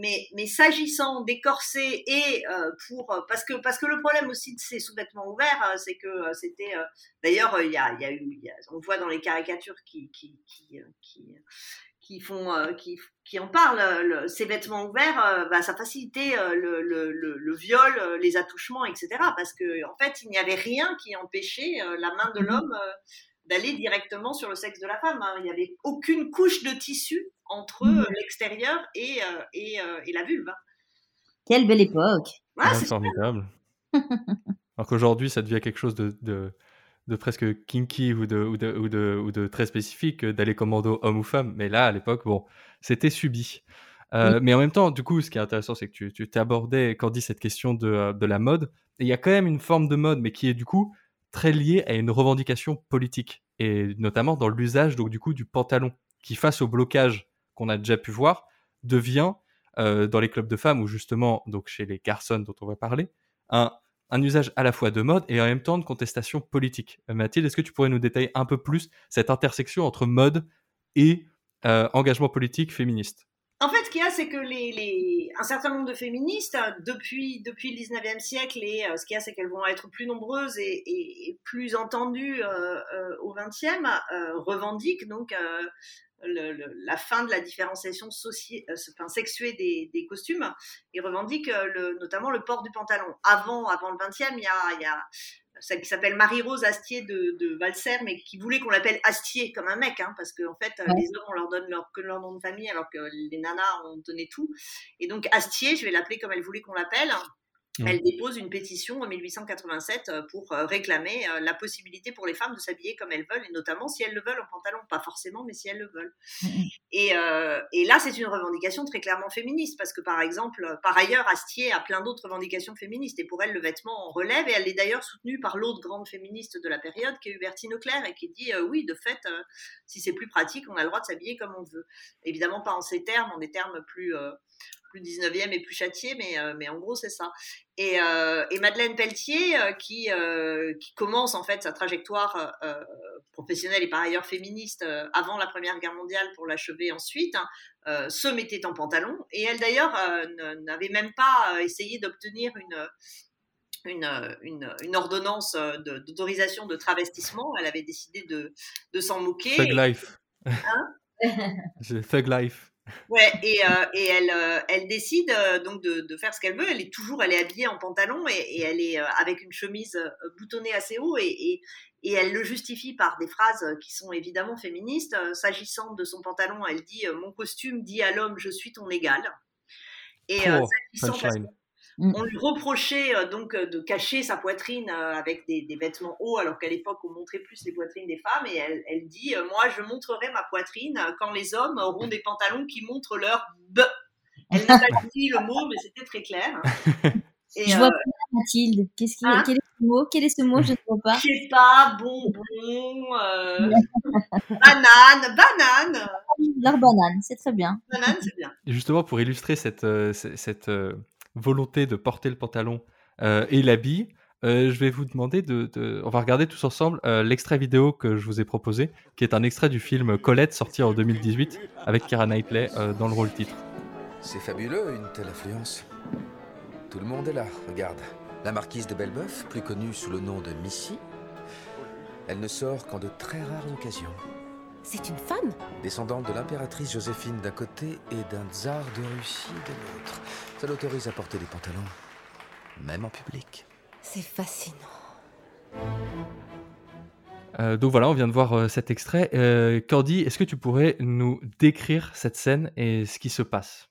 Mais, mais s'agissant des corsets et pour. Parce que, parce que le problème aussi de ces sous-vêtements ouverts, c'est que c'était. D'ailleurs, il y a, y a eu. on voit dans les caricatures qui, qui, qui, qui font qui, qui en parlent ces vêtements ouverts bah, ça facilitait le, le, le, viol les attouchements etc parce que en fait il n'y avait rien qui empêchait la main de mmh l'homme d'aller directement sur le sexe de la femme hein. il n'y avait aucune couche de tissu entre mmh l'extérieur et, et, et, la vulve quelle belle époque c'est formidable alors qu'aujourd'hui ça devient quelque chose de, de de presque kinky ou de, ou de, ou de, ou de très spécifique d'aller commando homme ou femme. Mais là, à l'époque, bon, c'était subi. Euh, mais en même temps, du coup, ce qui est intéressant, c'est que tu, tu t'abordais, Candy, cette question de, euh, de la mode. Et il y a quand même une forme de mode, mais qui est du coup très liée à une revendication politique. Et notamment dans l'usage, donc du coup, du pantalon, qui face au blocage qu'on a déjà pu voir, devient, euh, dans les clubs de femmes, ou justement, donc chez les garçons dont on va parler, un, un usage à la fois de mode et en même temps de contestation politique. Euh, Mathilde, est-ce que tu pourrais nous détailler un peu plus cette intersection entre mode et euh, engagement politique féministe? En fait, ce qu'il y a, c'est que les, un certain nombre de féministes, depuis, depuis le 19e siècle, et ce qu'il y a, c'est qu'elles vont être plus nombreuses et, plus entendues au 20e, revendiquent donc la fin de la différenciation enfin, sexuée des, costumes. Il revendique notamment le port du pantalon. Avant, avant le 20e, il y a, il y a celle qui s'appelle Marie-Rose Astier de, de, Valser, mais qui voulait qu'on l'appelle Astier comme un mec, hein, parce qu'en fait, les hommes, on leur donne leur, que leur nom de famille, alors que les nanas, on donnait tout. Et donc, Astier, je vais l'appeler comme elle voulait qu'on l'appelle, elle dépose une pétition en 1887 euh, pour euh, réclamer euh, la possibilité pour les femmes de s'habiller comme elles veulent, et notamment si elles le veulent en pantalon, pas forcément, mais si elles le veulent. Et, et, là, c'est une revendication très clairement féministe, parce que par exemple, par ailleurs, Astier a plein d'autres revendications féministes, et pour elle, le vêtement en relève, et elle est d'ailleurs soutenue par l'autre grande féministe de la période, qui est Hubertine Auclair, et qui dit oui, de fait, si c'est plus pratique, on a le droit de s'habiller comme on veut. Évidemment, pas en ces termes, en des termes plus plus 19e et plus châtié, mais, euh, mais en gros, c'est ça. Et, euh, et, Madeleine Pelletier, euh, qui, qui commence en fait sa trajectoire professionnelle et par ailleurs féministe avant la Première Guerre mondiale pour l'achever ensuite, hein, se mettait en pantalon. Et elle, d'ailleurs, n'avait même pas essayé d'obtenir une. Une, une, une, ordonnance d'autorisation de, travestissement. Elle avait décidé de, de s'en moquer. Thug life. Hein? Thug life. Ouais, et, euh, et elle, euh, elle décide euh, donc de, de, faire ce qu'elle veut. Elle est toujours, elle est habillée en pantalon et, et elle est avec une chemise boutonnée assez haut et, et, et, elle le justifie par des phrases qui sont évidemment féministes. S'agissant de son pantalon, elle dit Mon costume dit à l'homme, je suis ton égal. Et oh, s'agissant. On lui reprochait euh, donc euh, de cacher sa poitrine euh, avec des, vêtements hauts, alors qu'à l'époque on montrait plus les poitrines des femmes. Et elle, dit Moi, je montrerai ma poitrine quand les hommes auront des pantalons qui montrent leur b. Elle n'a pas dit le mot, mais c'était très clair. Et je vois pas Mathilde. Qu'est-ce qui, hein? quel est ce mot? Quel est ce mot? Je ne vois pas. Je sais pas. Bonbon. banane. Banane. Leur banane, c'est très bien. Banane, c'est bien. justement, pour illustrer cette, cette, volonté de porter le pantalon euh, et l'habit, euh, je vais vous demander de, On va regarder tous ensemble euh, l'extrait vidéo que je vous ai proposé, qui est un extrait du film Colette, sorti en 2018, avec Kara Knightley dans le rôle titre. C'est fabuleux, une telle affluence. Tout le monde est là, regarde. La marquise de Bellebeuf, plus connue sous le nom de Missy, elle ne sort qu'en de très rares occasions. C'est une femme Descendante de l'impératrice Joséphine d'un côté et d'un tsar de Russie de l'autre. Ça l'autorise à porter des pantalons, même en public. C'est fascinant. Euh, donc voilà, on vient de voir euh, cet extrait. Euh, Cordy, est-ce que tu pourrais nous décrire cette scène et ce qui se passe?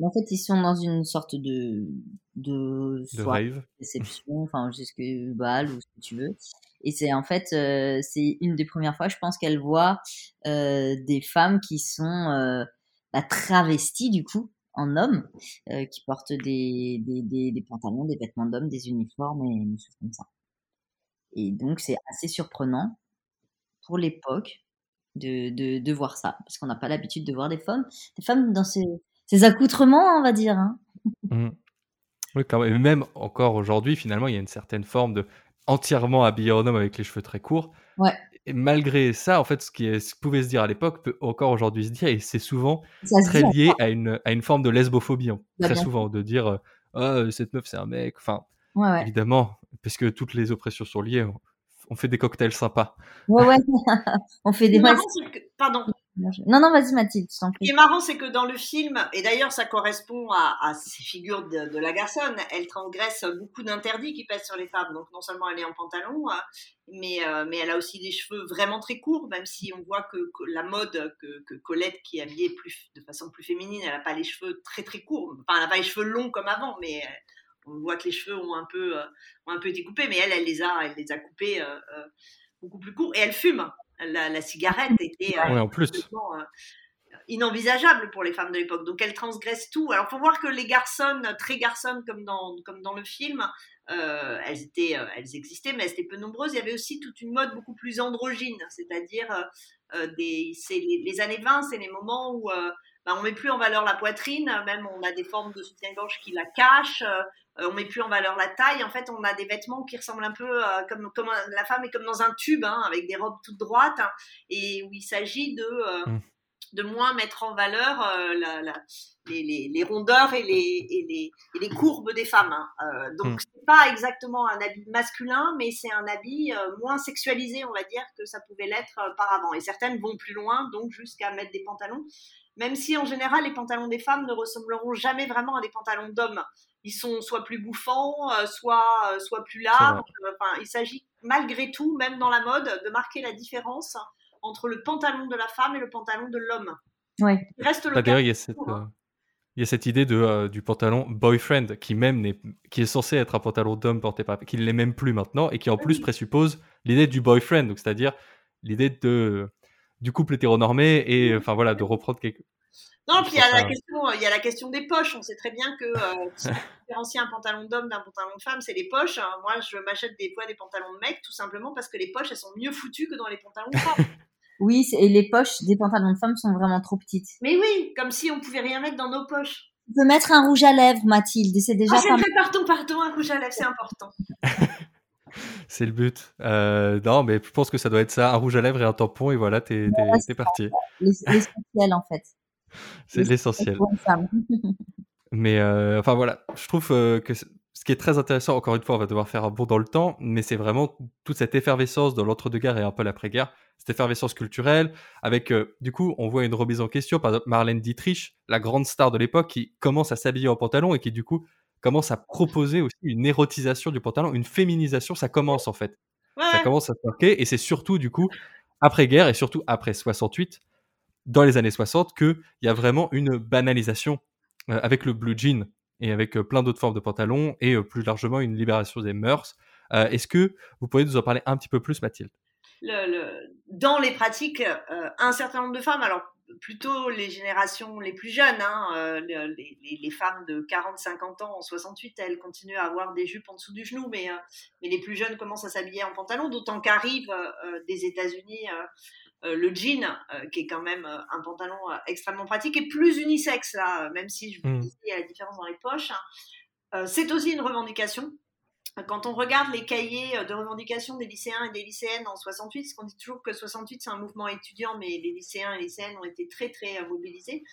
En fait, ils sont dans une sorte de de, de rave, réception, enfin jusque bal ou ce que tu veux. Et c'est en fait, euh, c'est une des premières fois, je pense, qu'elle voit euh, des femmes qui sont bah, travesties du coup en homme euh, qui portent des, des, pantalons, des vêtements d'hommes, des uniformes et des choses comme ça. Et donc c'est assez surprenant pour l'époque de, de, voir ça, parce qu'on n'a pas l'habitude de voir des femmes, des femmes dans ces, ces accoutrements, on va dire. Hein. Mmh. Oui. Et même encore aujourd'hui, finalement, il y a une certaine forme de entièrement habillé en homme avec les cheveux très courts. Ouais et malgré ça, en fait, ce qui, pouvait se dire à l'époque peut encore aujourd'hui se dire, et c'est souvent très lié à une, à une forme de lesbophobie, hein, bah, très souvent, de dire oh, cette meuf c'est un mec, enfin, évidemment, puisque toutes les oppressions sont liées, on, fait des cocktails sympas. Ouais, ouais, on fait des. Pardon, non, non, vas-y Mathilde, Ce qui est marrant, c'est que dans le film, et d'ailleurs ça correspond à, ces figures de, la garçonne, elle transgresse beaucoup d'interdits qui pèsent sur les femmes. Donc non seulement elle est en pantalon, hein, mais, euh, mais elle a aussi des cheveux vraiment très courts, même si on voit que, la mode, que, Colette, qui est habillée plus, de façon plus féminine, elle n'a pas les cheveux très très courts. Enfin, elle n'a pas les cheveux longs comme avant, mais euh, on voit que les cheveux ont un peu, euh, ont un peu été coupés, mais elle, elle les a, elle les a coupés beaucoup plus courts. Et elle fume la, cigarette était euh, en plus. Euh, inenvisageable pour les femmes de l'époque. Donc elle transgresse tout. Alors faut voir que les garçons, très garçonnes comme dans, comme dans le film, euh, elles, étaient, elles existaient, mais elles étaient peu nombreuses. Il y avait aussi toute une mode beaucoup plus androgyne, c'est-à-dire des, les, les, années 20, c'est les moments où bah, on met plus en valeur la poitrine, même on a des formes de soutien-gorge qui la cachent, euh, on met plus en valeur la taille. En fait, on a des vêtements qui ressemblent un peu euh, comme, comme la femme est comme dans un tube, hein, avec des robes toutes droites, hein, et où il s'agit de, euh, mm. de moins mettre en valeur euh, la, la, les, les, les, rondeurs et les, et les, et les courbes des femmes. Hein. Euh, donc, Mm. c'est pas exactement un habit masculin, mais c'est un habit euh, moins sexualisé, on va dire, que ça pouvait l'être euh, par avant. Et certaines vont plus loin, donc jusqu'à mettre des pantalons. Même si en général, les pantalons des femmes ne ressembleront jamais vraiment à des pantalons d'hommes. Ils sont soit plus bouffants, euh, soit, euh, soit plus larges. Enfin, il s'agit malgré tout, même dans la mode, de marquer la différence entre le pantalon de la femme et le pantalon de l'homme. Ouais. Il reste le cas. D'ailleurs, il y a cette, euh, il y a cette idée de, euh, du pantalon boyfriend qui même n'est- qui est censé être un pantalon d'homme porté par qui ne l'est même plus maintenant et qui en plus présuppose l'idée du boyfriend, donc c'est-à-dire l'idée de du couple hétéronormé et enfin voilà de reprendre quelque. Non, puis il y, a trouve la ça- question, il y a la question des poches. On sait très bien que euh, si on différencie un pantalon d'homme d'un pantalon de femme, c'est les poches. hein. Moi, je m'achète des fois des pantalons de mec, tout simplement parce que les poches, elles sont mieux foutues que dans les pantalons de femmes. Oui, et les poches des pantalons de femmes sont vraiment trop petites. Mais oui, comme si on pouvait rien mettre dans nos poches. Tu peux mettre un rouge à lèvres, Mathilde, c'est déjà Ah, c'est pas vrai, pardon, pardon, un rouge à lèvres, c'est important. C'est le but. Euh, non, mais je pense que ça doit être ça, un rouge à lèvres et un tampon et voilà, t'es parti. l'ess- l'essentiel en fait. C'est l'essentiel. Mais euh, enfin voilà, je trouve euh, que ce qui est très intéressant, encore une fois, on va devoir faire un bond dans le temps, mais c'est vraiment toute cette effervescence dans l'entre-deux-guerres et un peu l'après-guerre, cette effervescence culturelle, avec euh, du coup, on voit une remise en question, par exemple Marlène Dietrich, la grande star de l'époque, qui commence à s'habiller en pantalon et qui du coup commence à proposer aussi une érotisation du pantalon, une féminisation, ça commence en fait. Ouais, Ça commence à se marquer et c'est surtout du coup après-guerre et surtout après 68, dans les années 60, qu'il y a vraiment une banalisation euh, avec le blue jean et avec euh, plein d'autres formes de pantalons et euh, plus largement une libération des mœurs. Est-ce que vous pouvez nous en parler un petit peu plus, Mathilde? Dans les pratiques, un certain nombre de femmes, alors plutôt les générations les plus jeunes, hein, le- les, femmes de 40-50 ans en 68, elles continuent à avoir des jupes en dessous du genou, mais, mais les plus jeunes commencent à s'habiller en pantalon, d'autant qu'arrive euh, des États-Unis le jean, euh, qui est quand même euh, un pantalon euh, extrêmement pratique et plus unisexe, là, euh, même si je vous Mm. dis, il y a la différence dans les poches. hein. Euh, c'est aussi une revendication. Quand on regarde les cahiers euh, de revendication des lycéens et des lycéennes en 68, parce qu'on dit toujours que 68 c'est un mouvement étudiant, mais les lycéens et lycéennes ont été très très euh, mobilisés.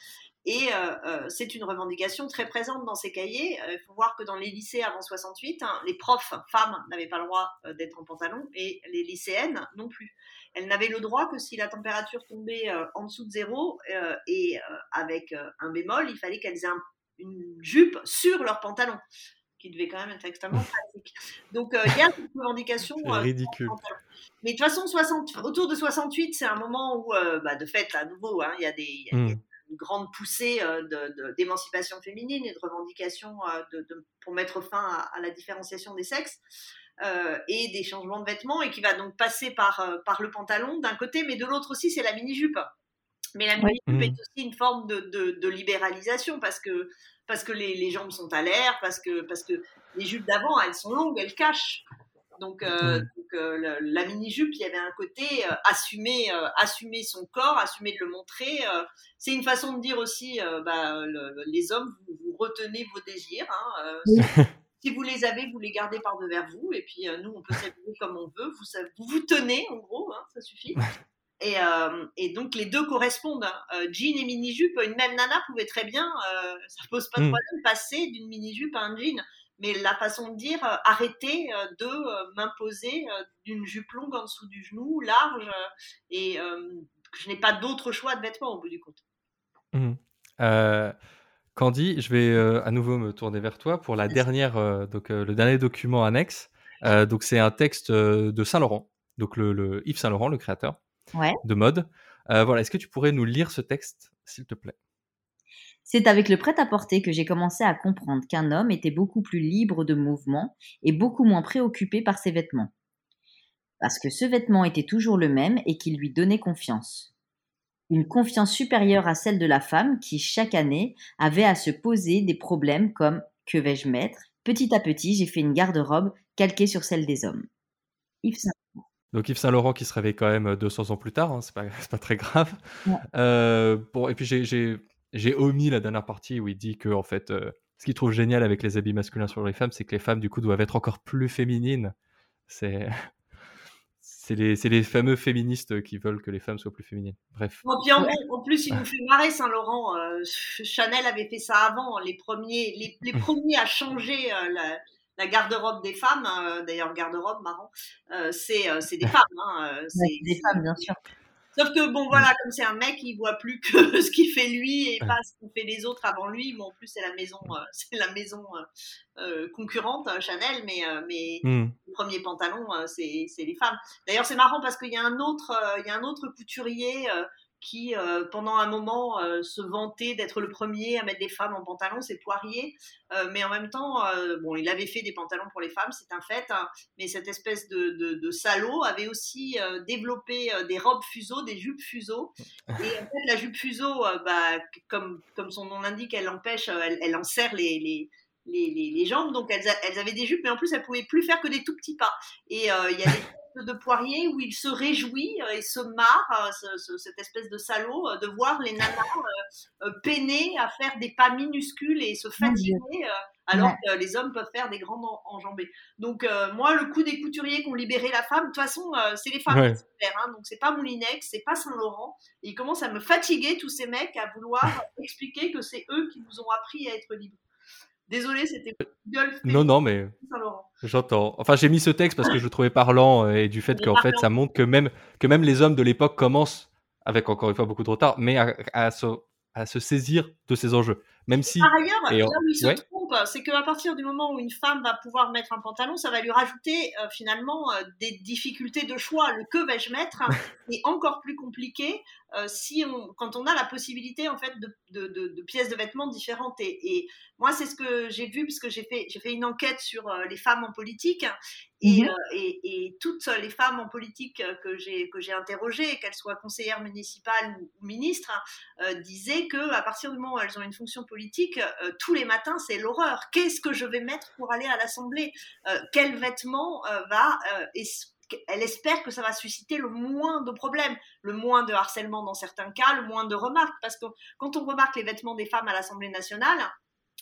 Et euh, euh, c'est une revendication très présente dans ces cahiers. Euh, Il faut voir que dans les lycées avant 68, hein, les profs femmes n'avaient pas le droit euh, d'être en pantalon et les lycéennes non plus. Elles n'avaient le droit que si la température tombait euh, en dessous de zéro euh, et euh, avec un bémol, il fallait qu'elles aient un- une jupe sur leur pantalon, qui devait quand même être extrêmement pratique. Donc il y a cette revendication. Ridicule. Mais de toute façon, 60, autour de 68, c'est un moment où, bah, de fait, à nouveau, hein, il y a des, y a- il y a Mm. une grande poussée d'émancipation féminine et de revendication de, de- pour mettre fin à, à la différenciation des sexes et des changements de vêtements et qui va donc passer par, euh, par le pantalon d'un côté, mais de l'autre aussi, c'est la mini-jupe. Mais la mini-jupe est aussi une forme de, de- de libéralisation parce que, parce que les, les jambes sont à l'air, parce que, parce que les jupes d'avant, elles sont longues, elles cachent. Donc, euh, Mm. donc, euh, le- la mini-jupe, il y avait un côté euh, assumer, euh, assumer son corps, assumer de le montrer. euh, c'est une façon de dire aussi, euh, bah, le- le- les hommes, vous, vous retenez vos désirs. hein, euh, Oui. Si vous les avez, vous les gardez par devers vous. Et puis, euh, nous, on peut s'habiller comme on veut. Vous, vous vous tenez, en gros, hein, ça suffit. Et, euh, et donc, les deux correspondent. hein. Euh, jean et mini-jupe, une même nana pouvait très bien, euh, ça pose pas de Mm. problème, passer d'une mini-jupe à un jean. Mais la façon de dire, arrêtez euh, de m'imposer d'une jupe longue en dessous du genou, large, et je n'ai pas d'autre choix de vêtements au bout du compte. Mhm. Candy, je vais euh, à nouveau me tourner vers toi pour la dernière, euh, donc euh, le dernier document annexe. Donc c'est un texte de Saint Laurent, donc le, le Yves Saint Laurent, le créateur Ouais. de mode. Voilà, est-ce que tu pourrais nous lire ce texte, s'il te plaît? C'est avec le prêt-à-porter que j'ai commencé à comprendre qu'un homme était beaucoup plus libre de mouvement et beaucoup moins préoccupé par ses vêtements. Parce que ce vêtement était toujours le même et qu'il lui donnait confiance. Une confiance supérieure à celle de la femme qui, chaque année, avait à se poser des problèmes comme que vais-je mettre? Petit à petit, j'ai fait une garde-robe calquée sur celle des hommes. Yves Saint- Donc Yves Saint Laurent qui se réveille quand même euh, 200 ans plus tard, hein, c'est pas, très grave. Ouais. Euh, bon, et puis j'ai omis la dernière partie où il dit que en fait, euh, ce qu'il trouve génial avec les habits masculins sur les femmes, c'est que les femmes du coup doivent être encore plus féminines. C'est C'est les, fameux féministes qui veulent que les femmes soient plus féminines. Bref. Bon, puis en, en plus, il nous fait marrer Saint-Laurent. Euh, Chanel avait fait ça avant. Les premiers, les, les premiers à changer euh, la, la garde-robe des femmes, euh, d'ailleurs garde-robe marrant, euh, c'est euh, des femmes. Hein, euh, c'est Ouais, des femmes, bien sûr. Sauf que bon voilà, comme c'est un mec, il voit plus que ce qu'il fait lui et pas ce qu'ont fait les autres avant lui. Bon, en plus c'est la maison, euh, c'est la maison euh, euh, concurrente euh, Chanel, mais mais Hmm. le premier pantalon c'est les femmes. D'ailleurs c'est marrant parce qu'il y a un autre, il y a un autre couturier qui euh, pendant un moment euh, se vantait d'être le premier à mettre des femmes en pantalon, c'est Poirier. Euh, mais en même temps, bon, il avait fait des pantalons pour les femmes, c'est un fait. hein, mais cette espèce de, de, de salaud avait aussi développé des robes fuseaux, des jupes fuseaux. Et en fait, la jupe fuseau, bah, comme, comme son nom l'indique, elle empêche, elle, elle enserre les, les, les, les, les jambes. Donc elles, elles avaient des jupes, mais en plus, elles pouvaient plus faire que des tout petits pas. Et euh, il y a des de Poirier où il se réjouit euh, et se marre, euh, ce- ce- cette espèce de salaud, euh, de voir les nanas euh, peiner à faire des pas minuscules et se fatiguer. euh, alors Ouais. que les hommes peuvent faire des grandes en- enjambées. Donc euh, moi, le coup des couturiers qui ont libéré la femme, de toute façon, euh, c'est les femmes Ouais. qui se hein, donc c'est pas Moulinex, c'est pas Saint-Laurent. Et ils commencent à me fatiguer, tous ces mecs, à vouloir expliquer que c'est eux qui nous ont appris à être libres. Désolé, c'était gueule Non, non, mais j'entends. Enfin, j'ai mis ce texte parce que je le trouvais parlant euh, et du fait qu'en fait, ça montre que même, que même les hommes de l'époque commencent, avec encore une fois beaucoup de retard, mais à, à se, à se saisir de ces enjeux. Même si. Par ailleurs, Et là où il se ouais. trompe, c'est qu'à partir du moment où une femme va pouvoir mettre un pantalon, ça va lui rajouter euh, finalement euh, des difficultés de choix. Le que vais-je mettre est encore plus compliqué euh, si on, quand on a la possibilité en fait de, de, de, de pièces de vêtements différentes. Et, et moi, c'est ce que j'ai vu puisque j'ai fait, j'ai fait une enquête sur euh, les femmes en politique. Et, Mhm. euh, et, et toutes les femmes en politique euh, que j'ai que j'ai interrogées, qu'elles soient conseillères municipales ou, ou ministres, euh, disaient que à partir du moment où elles ont une fonction politique, euh, tous les matins c'est l'horreur. Qu'est-ce que je vais mettre pour aller à l'Assemblée? Euh, Quel vêtement euh, va euh, es- elle espère que ça va susciter le moins de problèmes, le moins de harcèlement dans certains cas, le moins de remarques, parce que quand on remarque les vêtements des femmes à l'Assemblée nationale,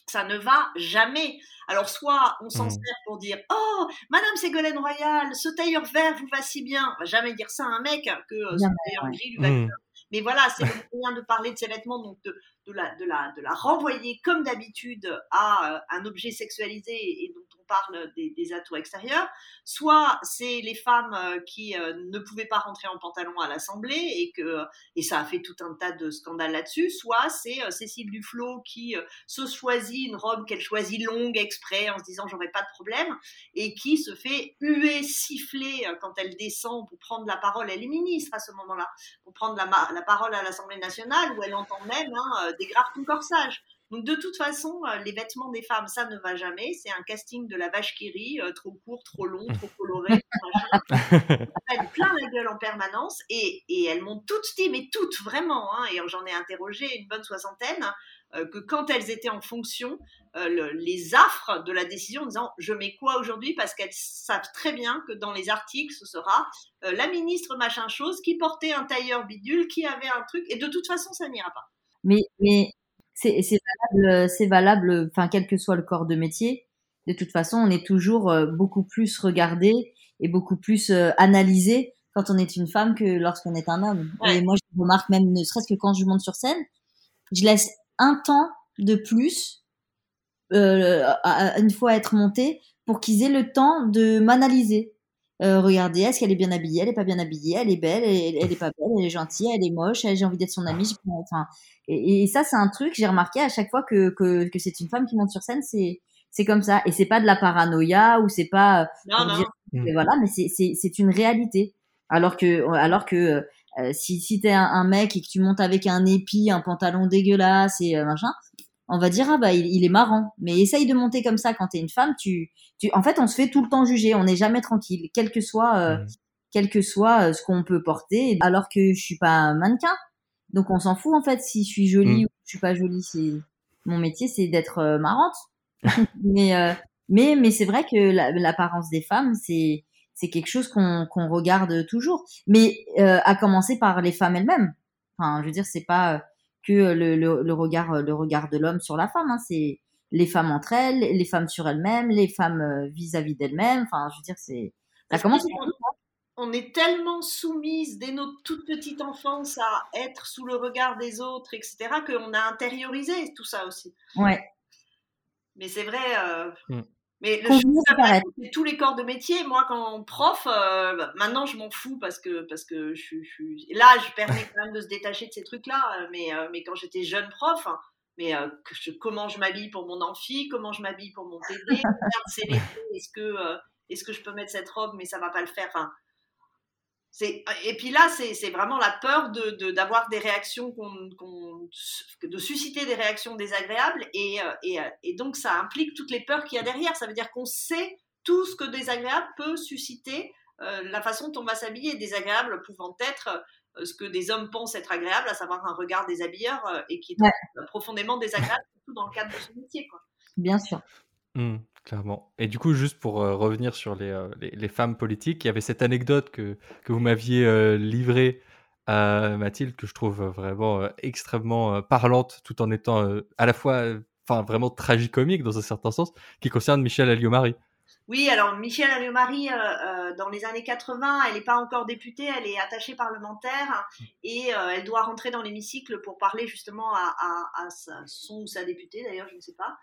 ça ne va jamais. Alors soit on s'en Mhm. sert pour dire oh Madame Ségolène Royal, ce tailleur vert vous va si bien. On va jamais dire ça à un mec que euh, ce tailleur ouais. gris lui va bien. Mais voilà, c'est le moyen de parler de ses vêtements, donc de, de, la, de, la, de la renvoyer comme d'habitude à euh, un objet sexualisé et dont on parle des, des atours extérieurs. Soit c'est les femmes euh, qui euh, ne pouvaient pas rentrer en pantalon à l'Assemblée et que et ça a fait tout un tas de scandales là-dessus. Soit c'est euh, Cécile Duflot qui se choisit une robe qu'elle choisit longue exprès en se disant j'aurai pas de problème et qui se fait huer, siffler quand elle descend pour prendre la parole. Elle est ministre à ce moment-là pour prendre la, la parole à l'Assemblée nationale où elle entend même hein, des graves concorsages. Donc de toute façon, euh, les vêtements des femmes, ça ne va jamais. C'est un casting de la vache qui rit, euh, trop court, trop long, trop coloré. Elles plein la gueule en permanence et, et elles m'ont toutes dit, mais toutes vraiment, hein, et j'en ai interrogé une bonne soixantaine, euh, que quand elles étaient en fonction, euh, le- les affres de la décision en disant je mets quoi aujourd'hui? Parce qu'elles savent très bien que dans les articles ce sera euh, la ministre machin chose qui portait un tailleur bidule qui avait un truc et de toute façon ça n'ira pas. Mais, mais c'est valable, c'est valable, enfin, quel que soit le corps de métier. De toute façon, on est toujours euh, beaucoup plus regardé et beaucoup plus euh, analysé quand on est une femme que lorsqu'on est un homme. Ouais. Et moi, je remarque même, ne serait-ce que quand je monte sur scène, je laisse un temps de plus, euh, à- à- une fois être montée, pour qu'ils aient le temps de m'analyser. Euh, regardez, est-ce qu'elle est bien habillée, elle est pas bien habillée, elle est belle, elle, elle est pas belle, elle est gentille, elle est moche, j'ai envie d'être son amie. Enfin, et, et ça, c'est un truc, j'ai remarqué à chaque fois que, que, que c'est une femme qui monte sur scène, c'est, c'est comme ça. Et c'est pas de la paranoïa ou c'est pas, euh, Non, pour non. dire- mais voilà, mais c'est, c'est, c'est une réalité. Alors que, alors que euh, si, si t'es un, un mec et que tu montes avec un épi, un pantalon dégueulasse et euh, machin, on va dire ah bah il, il est marrant. Mais essaye de monter comme ça quand t'es une femme, tu, tu, en fait, on se fait tout le temps juger, on n'est jamais tranquille, quel que soit, euh, Mm. quel que soit euh, ce qu'on peut porter. Alors que je suis pas mannequin, donc on s'en fout en fait si je suis jolie Mm. ou je suis pas jolie. C'est mon métier, c'est d'être euh, marrante. mais euh, mais mais c'est vrai que la- l'apparence des femmes, c'est c'est quelque chose qu'on regarde toujours. Mais à commencer par les femmes elles-mêmes. Enfin, je veux dire, c'est pas que le, le, le regard le regard de l'homme sur la femme. Hein, c'est les femmes entre elles, les femmes sur elles-mêmes, les femmes euh, vis-à-vis d'elles-mêmes. Enfin, je veux dire, c'est ça commence. on est tellement soumise dès notre toute petite enfance à être sous le regard des autres, etc., qu'on a intériorisé tout ça aussi. Ouais. Mais c'est vrai. euh, Mm. Mais le je- c'est tous les corps de métier. Moi, quand prof, euh, bah, maintenant, je m'en fous parce que parce que je, suis- je là, je permets quand même de se détacher de ces trucs-là. euh, Mais euh, mais quand j'étais jeune prof, hein, mais euh, que je- comment je m'habille pour mon amphi, comment je m'habille pour mon TD, est-ce que est-ce que je peux mettre cette robe, mais ça va pas le faire? Enfin, et puis là, c'est vraiment la peur de de- d'avoir des réactions de susciter des réactions désagréables et euh, et, euh, et donc ça implique toutes les peurs qu'il y a derrière. Ça veut dire qu'on sait tout ce que désagréable peut susciter, euh, la façon dont on va s'habiller, désagréable pouvant être ce que des hommes pensent être agréable, à savoir un regard des habilleurs euh, et qui est Ouais. profondément désagréable, surtout dans le cadre de ce métier. Quoi. Bien sûr. Hmm, clairement. Et du coup, juste pour euh, revenir sur les, euh, les, les femmes politiques, il y avait cette anecdote que, que vous m'aviez euh, livrée Mathilde, que je trouve vraiment extrêmement parlante, tout en étant à la fois, enfin vraiment tragicomique dans un certain sens, qui concerne Michel Alliot-Marie. Oui, alors Michel Alliot-Marie, euh, dans les années 80, elle n'est pas encore députée, elle est attachée parlementaire et elle doit rentrer dans l'hémicycle pour parler justement à, son ou sa députée, d'ailleurs, je ne sais pas.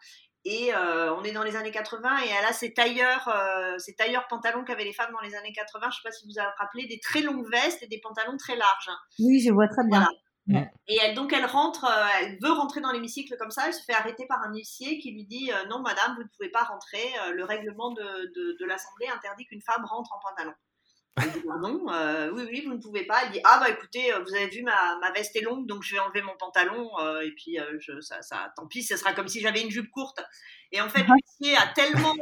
Et euh, on est dans les années 80 et elle a ces tailleurs, euh, ces tailleurs pantalons qu'avaient les femmes dans les années 80. Je ne sais pas si vous vous avez rappelé, des très longues vestes et des pantalons très larges. Oui, je vois très bien. Voilà. Et elle, donc elle rentre, euh, elle veut rentrer dans l'hémicycle comme ça, elle se fait arrêter par un huissier qui lui dit euh, non madame, vous ne pouvez pas rentrer, euh, le règlement de, de, de l'Assemblée interdit qu'une femme rentre en pantalon. Elle dit pardon, euh, oui oui vous ne pouvez pas. Elle dit ah bah écoutez, euh, vous avez vu ma, ma veste est longue donc je vais enlever mon pantalon euh, et puis euh, je, ça, ça, tant pis, ce sera comme si j'avais une jupe courte. Et en fait l'huissier a tellement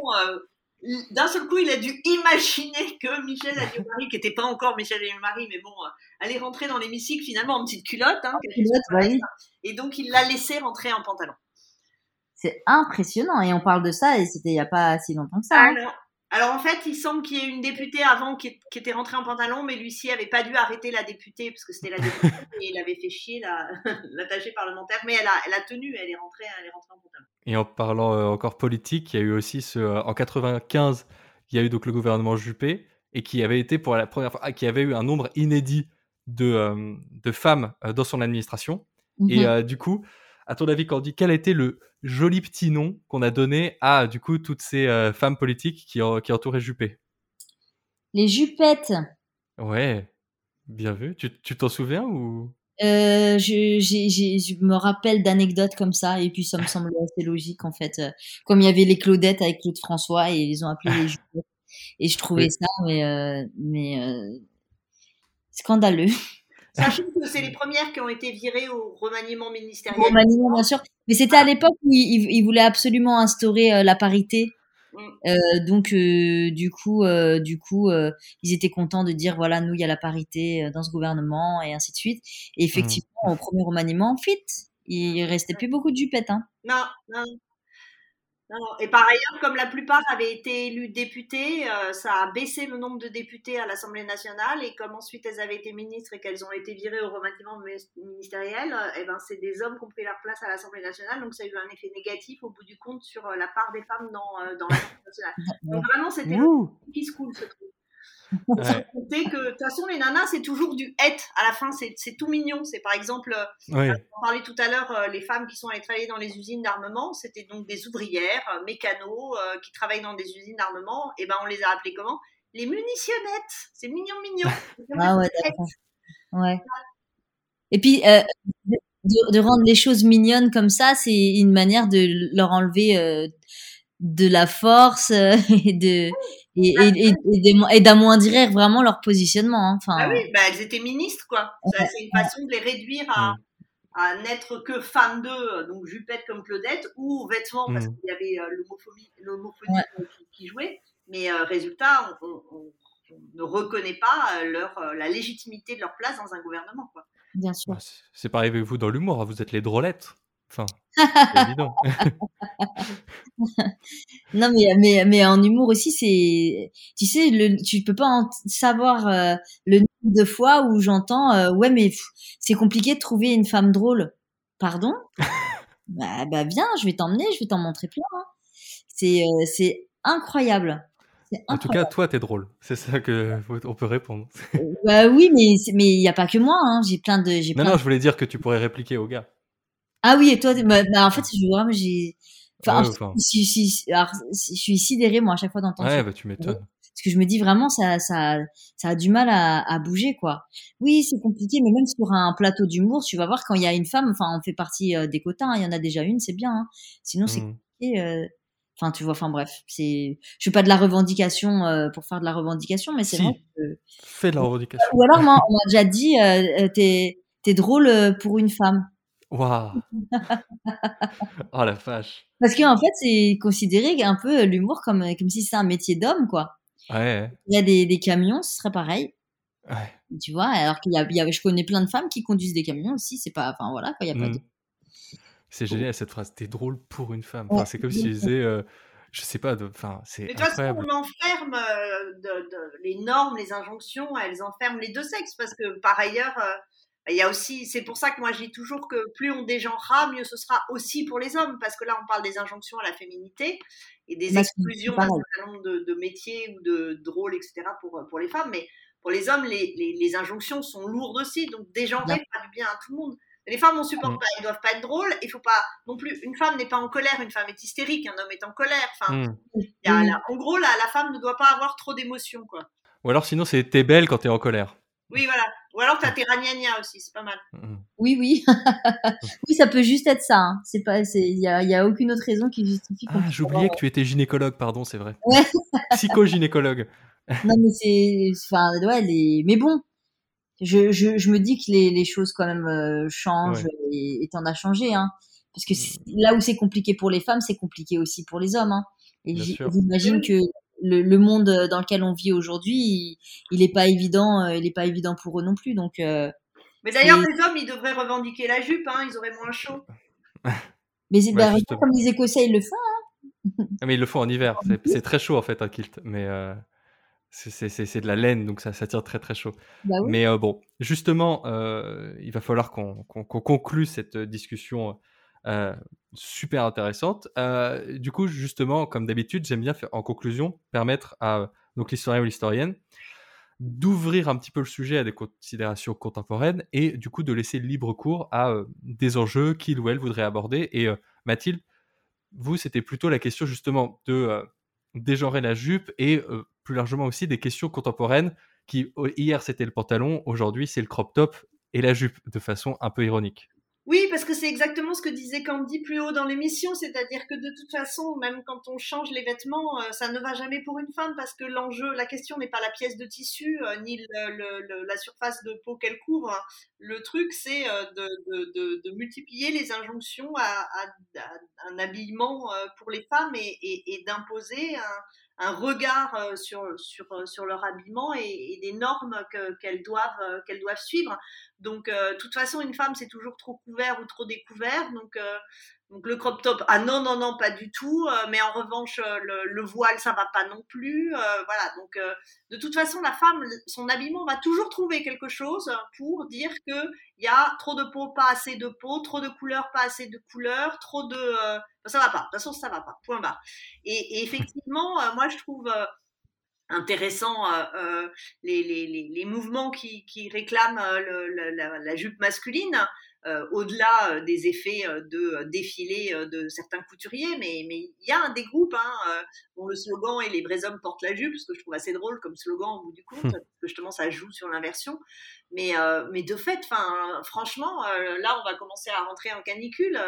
d'un seul coup, il a dû imaginer que Michel Alliot-Marie, qui n'était pas encore Michel Alliot-Marie, mais bon, allait rentrer dans l'hémicycle finalement en petite culotte. Hein, Culotte, bah oui. Et donc, il l'a laissé rentrer en pantalon. C'est impressionnant. Et on parle de ça et c'était il n'y a pas si longtemps que ça. hein. Alors, alors, en fait, il semble qu'il y ait une députée avant qui, qui était rentrée en pantalon, mais l'huissier avait pas dû arrêter la députée parce que c'était la députée et il avait fait chier la- l'attachée parlementaire. Mais elle a, elle a tenu, elle est rentrée, elle est rentrée en pantalon. Et en parlant euh, encore politique, il y a eu aussi ce, euh, en 95, il y a eu donc le gouvernement Juppé et qui avait été pour la première fois, ah, qui avait eu un nombre inédit de, euh, de femmes euh, dans son administration. Et Mhm. euh, du coup, à ton avis, Candy, quel a été le joli petit nom qu'on a donné à du coup toutes ces euh, femmes politiques qui, qui entouraient Juppé Les jupettes. Ouais, bien vu. Tu t'en souviens ou? Euh, je, je me rappelle d'anecdotes comme ça et puis ça me semble assez logique en fait. Euh, Comme il y avait les Claudettes avec Claude François et ils ont appelé les jupettes et je trouvais Oui. ça mais euh, mais scandaleux. Sachant que c'est les premières qui ont été virées au remaniement ministériel. Remaniement, bien sûr, mais c'était à l'époque où ils, ils voulaient absolument instaurer euh, la parité. Mm. Euh, donc euh, du coup, euh, du coup, euh, ils étaient contents de dire voilà, nous il y a la parité euh, dans ce gouvernement et ainsi de suite. Et effectivement, au premier remaniement, fit, il restait plus beaucoup de jupettes. Hein. Non, non. Et par ailleurs, comme la plupart avaient été élus députés, euh, ça a baissé le nombre de députés à l'Assemblée nationale. Et comme ensuite elles avaient été ministres et qu'elles ont été virées au remaniement mi- ministériel, euh, eh ben, c'est des hommes qui ont pris leur place à l'Assemblée nationale. Donc ça a eu un effet négatif au bout du compte sur euh, la part des femmes dans, euh, dans l'Assemblée nationale. Donc vraiment, c'était qui se coule ce truc. Ouais, que de toute façon, les nanas, c'est toujours du het à la fin. C'est c'est tout mignon. C'est par exemple. euh, ouais. on parlait tout à l'heure, euh, les femmes qui sont allées travailler dans les usines d'armement, c'était donc des ouvrières, euh, mécanos, euh, qui travaillent dans des usines d'armement. Et ben, on les a appelées comment? Les munitionnettes. C'est mignon, mignon. Ah ouais, d'accord. Ouais. Et puis euh, de, de rendre les choses mignonnes comme ça, c'est une manière de leur enlever euh, de la force euh, et de et, et, et d'amoindrir vraiment leur positionnement. hein. Enfin, Ah oui, bah, elles étaient ministres, quoi. C'est une façon de les réduire à, à n'être que femmes d'eux, donc jupettes comme Claudette, ou vêtements, parce Mm. qu'il y avait euh, l'homophobie l'homophobie, Ouais. qui, qui jouait. Mais euh, résultat, on, on- on- on ne reconnaît pas euh, leur, la légitimité de leur place dans un gouvernement, quoi. bien sûr. Bah, c'est- C'est pareil avec vous dans l'humour, hein, vous êtes les drôlettes. Enfin, évident. Non, mais, mais, mais en humour aussi, c'est, tu sais, le, tu peux pas en savoir euh, le nombre de fois où j'entends, euh, ouais, mais c'est compliqué de trouver une femme drôle. Pardon? bah, bah, viens, je vais t'emmener, je vais t'en montrer plein. hein. C'est, euh, c'est incroyable. En tout cas, toi, t'es drôle. C'est ça que on peut répondre. Bah oui, mais mais il y a pas que moi. Hein. J'ai plein de Non, plein non, je voulais dire que tu pourrais répliquer au gars. Ah oui, et toi, bah, bah, en fait, je, vraiment, j'ai. Enfin, Ouais, en- enfin. si- alors, je suis sidérée, moi, à chaque fois d'entendre Ouais, ça. bah tu m'étonnes. Parce que je me dis vraiment, ça, ça, ça a du mal à, à bouger, quoi. Oui, c'est compliqué, mais même sur un plateau d'humour, tu vas voir quand il y a une femme, enfin, on fait partie euh, des quotas, hein, il y en a déjà une, c'est bien. hein. Sinon, c'est Mm. compliqué. euh, Enfin, tu vois, enfin bref, c'est. Je suis pas de la revendication euh, pour faire de la revendication, mais c'est Si. vrai que. Fais de la revendication. Ou alors, moi, on m'a déjà dit, euh, euh, t'es, t'es drôle pour une femme. Waouh. oh la vache. Parce qu'en fait, c'est considéré un peu l'humour comme, comme si c'était un métier d'homme, quoi. Ouais, Il y a des, des camions, ce serait pareil. ouais. Tu vois, alors qu'il y a, il y a- je connais plein de femmes qui conduisent des camions aussi, c'est pas, enfin voilà, quand il y a pas Mm. de... C'est génial cette phrase. T'es drôle pour une femme. Enfin, c'est comme si tu disais, euh, je sais pas, de... enfin, c'est Mais de toute façon, on enferme euh, de- de- les normes, les injonctions, elles enferment les deux sexes parce que par ailleurs, euh, il y a aussi, c'est pour ça que moi je dis toujours que plus on dégenrera, mieux ce sera aussi pour les hommes parce que là on parle des injonctions à la féminité et des exclusions d'un certain nombre de, de métiers ou de, de rôles, etc. pour, pour les femmes, mais pour les hommes, les, les, les injonctions sont lourdes aussi, donc dégenrer pas du bien à tout le monde. Les femmes, on supporte Mm. pas, elles doivent pas être drôles. Il faut pas non plus. Une femme n'est pas en colère, une femme est hystérique, un homme est en colère. Enfin, Mm. y a la- en gros, la, la femme ne doit pas avoir trop d'émotions, quoi. Ou alors sinon, c'est t'es belle quand t'es en colère. Oui, voilà. Ou alors, t'as tes ragnagnas aussi, c'est pas mal. Mm. Oui, oui. oui, ça peut juste être ça. hein. C'est pas, c'est, il y a, il y a aucune autre raison qui justifie Ah, j'oubliais que tu étais gynécologue, pardon, c'est vrai. Ouais. Psycho-gynécologue. Non, mais c'est, enfin, ouais, les, mais bon. Je, je, je me dis que les, les choses quand même euh, changent Ouais. et, et t'en as changé, hein. Parce que c'est- là où c'est compliqué pour les femmes, c'est compliqué aussi pour les hommes, hein. Et j'imagine que le, le monde dans lequel on vit aujourd'hui, il, il est pas évident, euh, il est pas évident pour eux non plus. Donc, euh, Mais d'ailleurs, les hommes, ils devraient revendiquer la jupe, hein, ils auraient moins chaud. mais c'est Bah, bah, comme les Écossais, ils le font. Ah, mais ils le font en hiver. C'est très chaud en fait un kilt, mais euh, c'est- c'est c'est- c'est de la laine, donc ça, ça tire très très chaud. Bah oui. Mais euh, bon, justement, euh, il va falloir qu'on conclue cette discussion euh, super intéressante. Euh, du coup, justement, comme d'habitude, j'aime bien faire, en conclusion permettre à l'historien ou l'historienne d'ouvrir un petit peu le sujet à des considérations contemporaines et du coup de laisser libre cours à euh, des enjeux qu'il ou elle voudrait aborder. Et Mathilde, vous, c'était plutôt la question justement de dégenrer la jupe et plus largement aussi des questions contemporaines qui, oh, hier c'était le pantalon, aujourd'hui c'est le crop top et la jupe, de façon un peu ironique. Oui, parce que c'est exactement ce que disait Candy plus haut dans l'émission, c'est-à-dire que de toute façon, même quand on change les vêtements, euh, ça ne va jamais pour une femme parce que l'enjeu, la question n'est pas la pièce de tissu euh, ni le- la surface de peau qu'elle couvre. Le truc, c'est euh, de, multiplier les injonctions à, à- un habillement pour les femmes et, et- et d'imposer un, un regard euh, sur, sur, euh, sur leur habillement et, et des normes que- qu'elles doivent, euh, doivent suivre. Donc, euh, de toute façon, une femme, c'est toujours trop couvert ou trop découvert. Donc, euh, donc le crop top, ah non, non, non, pas du tout. Euh, mais en revanche, euh, le, le voile, ça va pas non plus. Euh, voilà. Donc, de toute façon, la femme, son habillement va toujours trouver quelque chose pour dire que il y a trop de peau, pas assez de peau, trop de couleurs, pas assez de couleurs, trop de, ça va pas. De toute façon, ça va pas. Point barre. Et, effectivement, moi, je trouve. intéressant les, mouvements qui, réclament la, jupe masculine, au-delà euh, des effets euh, de euh, défilé euh, de certains couturiers, mais mais il y a un des groupes hein, euh, dont le slogan est les vrais hommes portent la jupe, ce que je trouve assez drôle comme slogan au bout du compte, parce que justement ça joue sur l'inversion. Mais, euh, mais de fait, enfin, franchement, euh, là on va commencer à rentrer en canicule.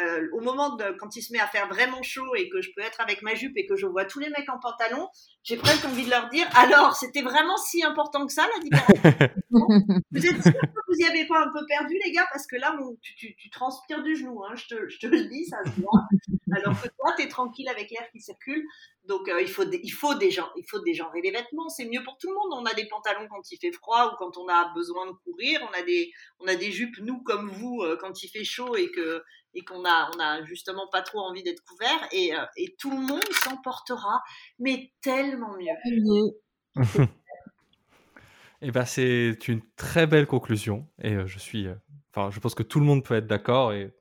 Euh, au moment de quand il se met à faire vraiment chaud et que je peux être avec ma jupe et que je vois tous les mecs en pantalon, j'ai presque envie de leur dire alors c'était vraiment si important que ça la différence? Vous êtes sûr que vous y avez pas un peu perdu les gars? Parce que là tu, tu, tu transpires du genou hein, je, te, je te le dis ça se voit. Alors que toi t'es tranquille avec l'air qui circule. Donc euh, il faut des, il faut des gens il faut dégenrer les vêtements c'est mieux pour tout le monde. On a des pantalons quand il fait froid ou quand on a besoin de courir on a des on a des jupes nous comme vous euh, quand il fait chaud et que et qu'on a on a justement pas trop envie d'être couvert et, euh, et tout le monde s'en portera mais tellement mieux Et ben c'est une très belle conclusion et euh, je suis, euh, enfin je pense que tout le monde peut être d'accord et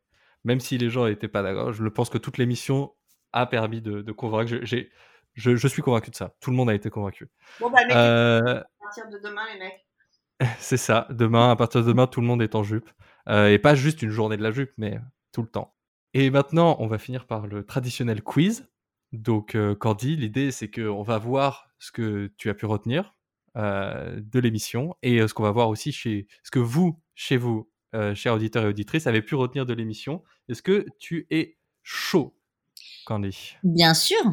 même si les gens n'étaient pas d'accord, je pense que toute l'émission a permis de, de convaincre. Je- J'ai Je, je suis convaincu de ça. Tout le monde a été convaincu. Bon, bah, mec, Euh, à partir de demain, les mecs. c'est ça. Demain, à partir de demain, tout le monde est en jupe. Euh, et pas juste une journée de la jupe, mais tout le temps. Et maintenant, on va finir par le traditionnel quiz. Donc, euh, Candy, l'idée, c'est qu'on va voir ce que tu as pu retenir euh, de l'émission et euh, ce qu'on va voir aussi chez ce que vous, chez vous, euh, chers auditeurs et auditrices, avez pu retenir de l'émission. Est-ce que tu es chaud, Candy Bien sûr.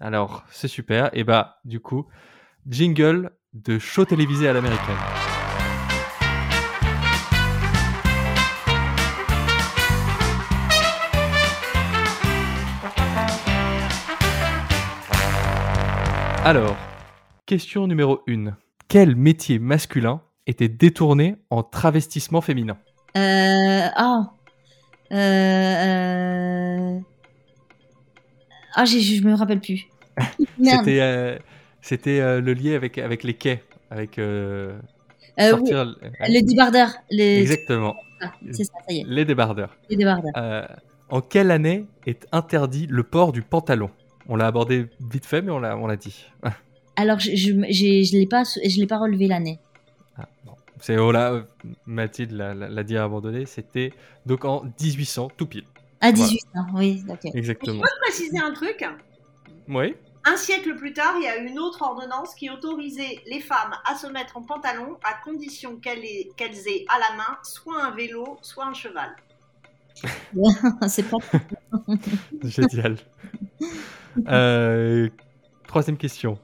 Alors, c'est super. Et bah, du coup, jingle de show télévisé à l'américaine. Alors, question numéro 1. Quel métier masculin était détourné en travestissement féminin? Euh, ah. Euh, euh, Ah, j'ai- je me rappelle plus. Merde. C'était euh, c'était, euh, le lien avec, avec les quais, avec euh, Euh, oui, sortir... le débardeur. Le... Exactement, Ah, c'est ça, ça y est. les débardeurs. Le débardeur. Euh, en quelle année est interdit le port du pantalon? On l'a abordé vite fait, mais on l'a on l'a dit. Alors, je je, j'ai- je l'ai pas, je l'ai pas relevé l'année. Ah. C'est oh là, euh, Mathilde l'a- dit à abandonner. C'était donc en 1800, tout pile. À Voilà. 18 ans, oui, ok. Exactement. Je peux préciser un truc. Oui. Un siècle plus tard, il y a une autre ordonnance qui autorisait les femmes à se mettre en pantalon à condition qu'elles aient, qu'elles aient à la main soit un vélo, soit un cheval. C'est pas. Génial. Euh, troisième question.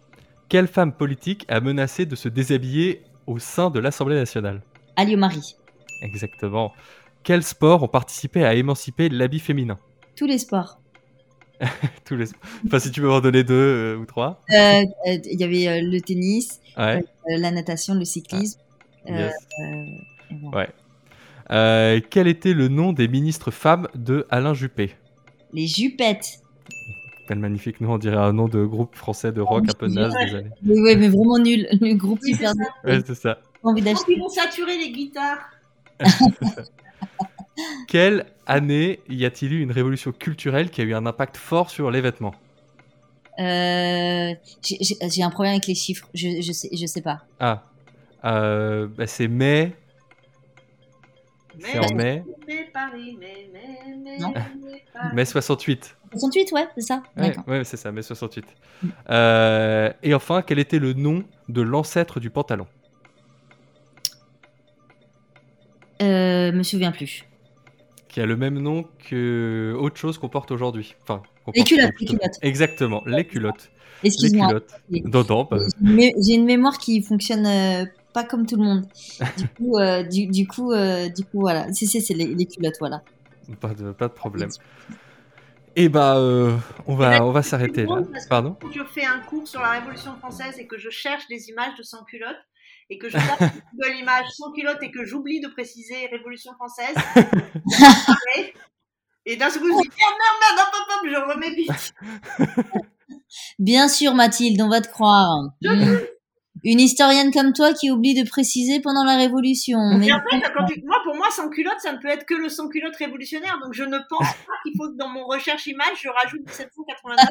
Quelle femme politique a menacé de se déshabiller au sein de l'Assemblée nationale? Alio-Marie. Exactement. Quels sports ont participé à émanciper l'habit féminin? Tous les sports. Tous les... Enfin, si tu peux en donner deux euh, ou trois. Euh, euh, Il y avait le tennis, Ouais. la natation, le cyclisme. yes. et bon. Ouais. Euh, quel était le nom des ministres femmes de Alain Juppé Les jupettes. Quel magnifique nom, on dirait un nom de groupe français de rock un peu naze des années. Oui, oui, mais vraiment nul. Le groupe Oui, hyper c'est nul. ça. Ouais, c'est ça. J'ai envie Quand d'acheter. ils vont saturer les guitares. Quelle année y a-t-il eu une révolution culturelle qui a eu un impact fort sur les vêtements Euh, j'ai- un problème avec les chiffres. Je, je, sais, je sais pas. Ah, euh, bah, c'est mai. C'est en mai. Mais Paris, mais, mais, mais, Non. Paris. Mai 68. 68, ouais, c'est ça Ouais, D'accord. ouais, c'est ça, mai 68. Euh, et enfin, quel était le nom de l'ancêtre du pantalon? Euh, me souviens plus. Qui a le même nom que autre chose qu'on porte aujourd'hui. Enfin, qu'on Les porte culottes, les culottes. Exactement, les culottes. Les Excuse-moi. culottes. Bah, J'ai une mé- J'ai une mémoire qui fonctionne euh, pas comme tout le monde. Du coup, euh, du, du coup, euh, du coup, voilà. Si, si, c'est les, les culottes, voilà. pas de, pas de problème. Et bah, euh, on va, on va s'arrêter là. Que Pardon je fais un cours sur la Révolution française et que je cherche des images de sans-culottes et que je tape sur Google Images sans-culottes et que j'oublie de préciser Révolution française, et d'un seul coup je dis merde, merde, merde, hop, hop, hop, je remets vite. Bien sûr, Mathilde, on va te croire. Mm. Une historienne comme toi qui oublie de préciser pendant la Révolution. Mais Et en fait, quand tu- moi, pour moi, sans-culotte, ça ne peut être que le sans-culotte révolutionnaire. Donc, je ne pense pas qu'il faut que dans mon recherche image, je rajoute 1789.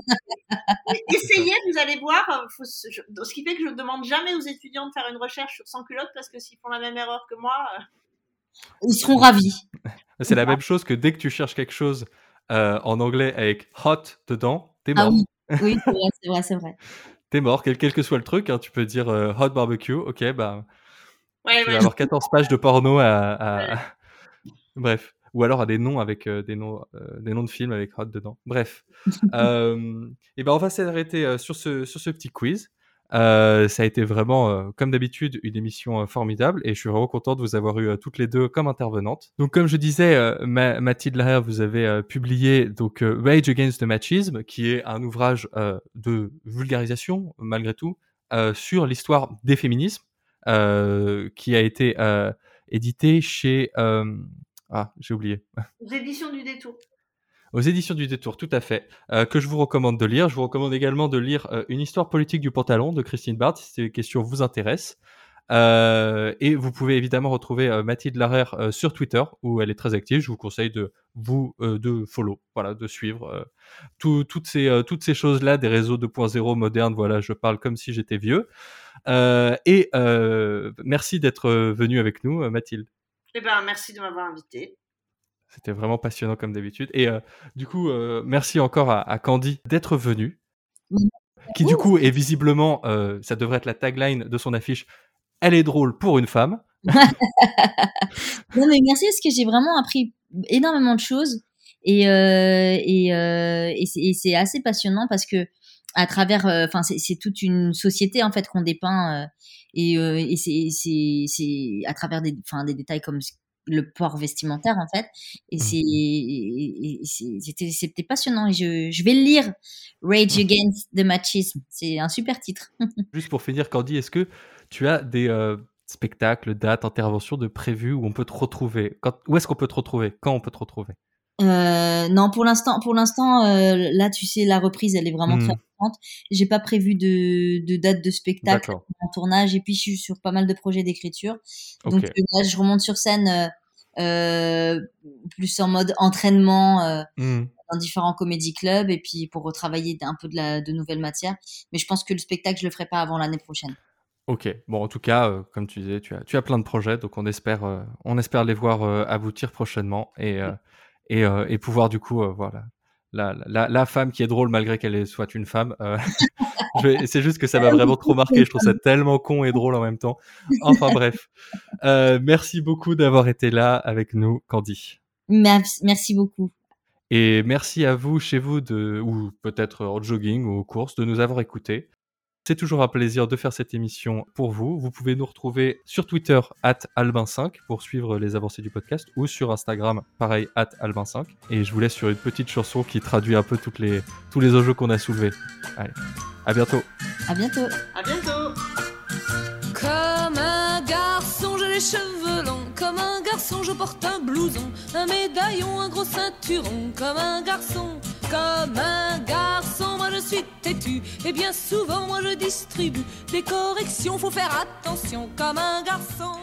Mais essayez, vous allez voir. euh, faut se- je- ce qui fait que je ne demande jamais aux étudiants de faire une recherche sur sans-culotte parce que s'ils font la même erreur que moi, euh, ils seront ravis. C'est la même chose que dès que tu cherches quelque chose euh, en anglais avec hot dedans, t'es mort. Ah oui, c'est vrai, c'est vrai. T'es mort, quel, quel que soit le truc. hein, tu peux dire euh, hot barbecue, ok, bah, ouais, tu ouais. vas avoir 14 pages de porno à. à- Bref. Ou alors à des noms avec euh, des, noms, euh, des noms de films avec hot dedans. Bref. Et ben on va s'arrêter sur, ce, sur ce petit quiz. Euh, ça a été vraiment, euh, comme d'habitude, une émission euh, formidable et je suis vraiment content de vous avoir eu toutes les deux comme intervenantes. Donc, comme je disais, Ma- Mathilde Laher, vous avez publié donc Rage Against the Machism, qui est un ouvrage de vulgarisation, malgré tout, sur l'histoire des féminismes, qui a été édité chez. ah, j'ai oublié Aux éditions du détour. Aux éditions du Détour, tout à fait, euh, que je vous recommande de lire. Je vous recommande également de lire euh, Une histoire politique du pantalon de Christine Barthes, si ces questions vous intéressent. Euh, et vous pouvez évidemment retrouver Mathilde Larère sur Twitter où elle est très active. Je vous conseille de vous de follow, voilà, de suivre tout- toutes ces toutes ces choses là des réseaux 2.0 modernes. Voilà, je parle comme si j'étais vieux. Et merci d'être venu avec nous, Mathilde. Eh ben, merci de m'avoir invité. C'était vraiment passionnant comme d'habitude. Et euh, du coup, euh, merci encore à, à Candy d'être venue, qui du coup est visiblement, euh, ça devrait être la tagline de son affiche. Elle est drôle pour une femme. Non, mais merci parce que j'ai vraiment appris énormément de choses et et, et c'est- assez passionnant parce que à travers, enfin c'est toute une société en fait qu'on dépeint et, et c'est à travers des des détails comme le port vestimentaire en fait et Mhm. c'est c'était c'était passionnant et je je vais le lire Rage Against the Machism c'est un super titre. Juste pour finir, Candy, est-ce que tu as des euh, spectacles, dates, interventions de prévues où on peut te retrouver? Quand, Où est-ce qu'on peut te retrouver? Quand on peut te retrouver? Euh, non, pour l'instant, pour l'instant, euh, là, tu sais, la reprise, elle est vraiment très Hmm. importante. J'ai pas prévu de, de date de spectacle en tournage, et puis je suis sur pas mal de projets d'écriture. Donc euh, là, je remonte sur scène euh, plus en mode entraînement Hmm. dans différents comédie clubs, et puis pour retravailler un peu de la de nouvelles matières. Mais je pense que le spectacle, je le ferai pas avant l'année prochaine. Ok. Bon, en tout cas, euh, comme tu disais, tu as, tu as plein de projets, donc on espère, euh, on espère les voir euh, aboutir prochainement et, et, euh, et pouvoir du coup, euh, voilà, la, la, la femme qui est drôle malgré qu'elle soit une femme. euh, c'est juste que ça m'a vraiment trop marqué. Je trouve ça tellement con et drôle en même temps. Enfin bref. Euh, merci beaucoup d'avoir été là avec nous, Candy. Merci, merci beaucoup. Et merci à vous chez vous de, ou peut-être en jogging ou aux courses de nous avoir écoutés. C'est toujours un plaisir de faire cette émission pour vous. Vous pouvez nous retrouver sur Twitter at albin5 pour suivre les avancées du podcast ou sur Instagram pareil at albin5. Et je vous laisse sur une petite chanson qui traduit un peu toutes les, tous les enjeux qu'on a soulevés. Allez, à bientôt. À bientôt. À bientôt. Comme un garçon, j'ai les cheveux longs. Comme un garçon, je porte un blouson, un médaillon, un gros ceinturon. Comme un garçon, comme un garçon, moi je suis têtu. Et bien souvent, moi je distribue des corrections. Faut faire attention, comme un garçon.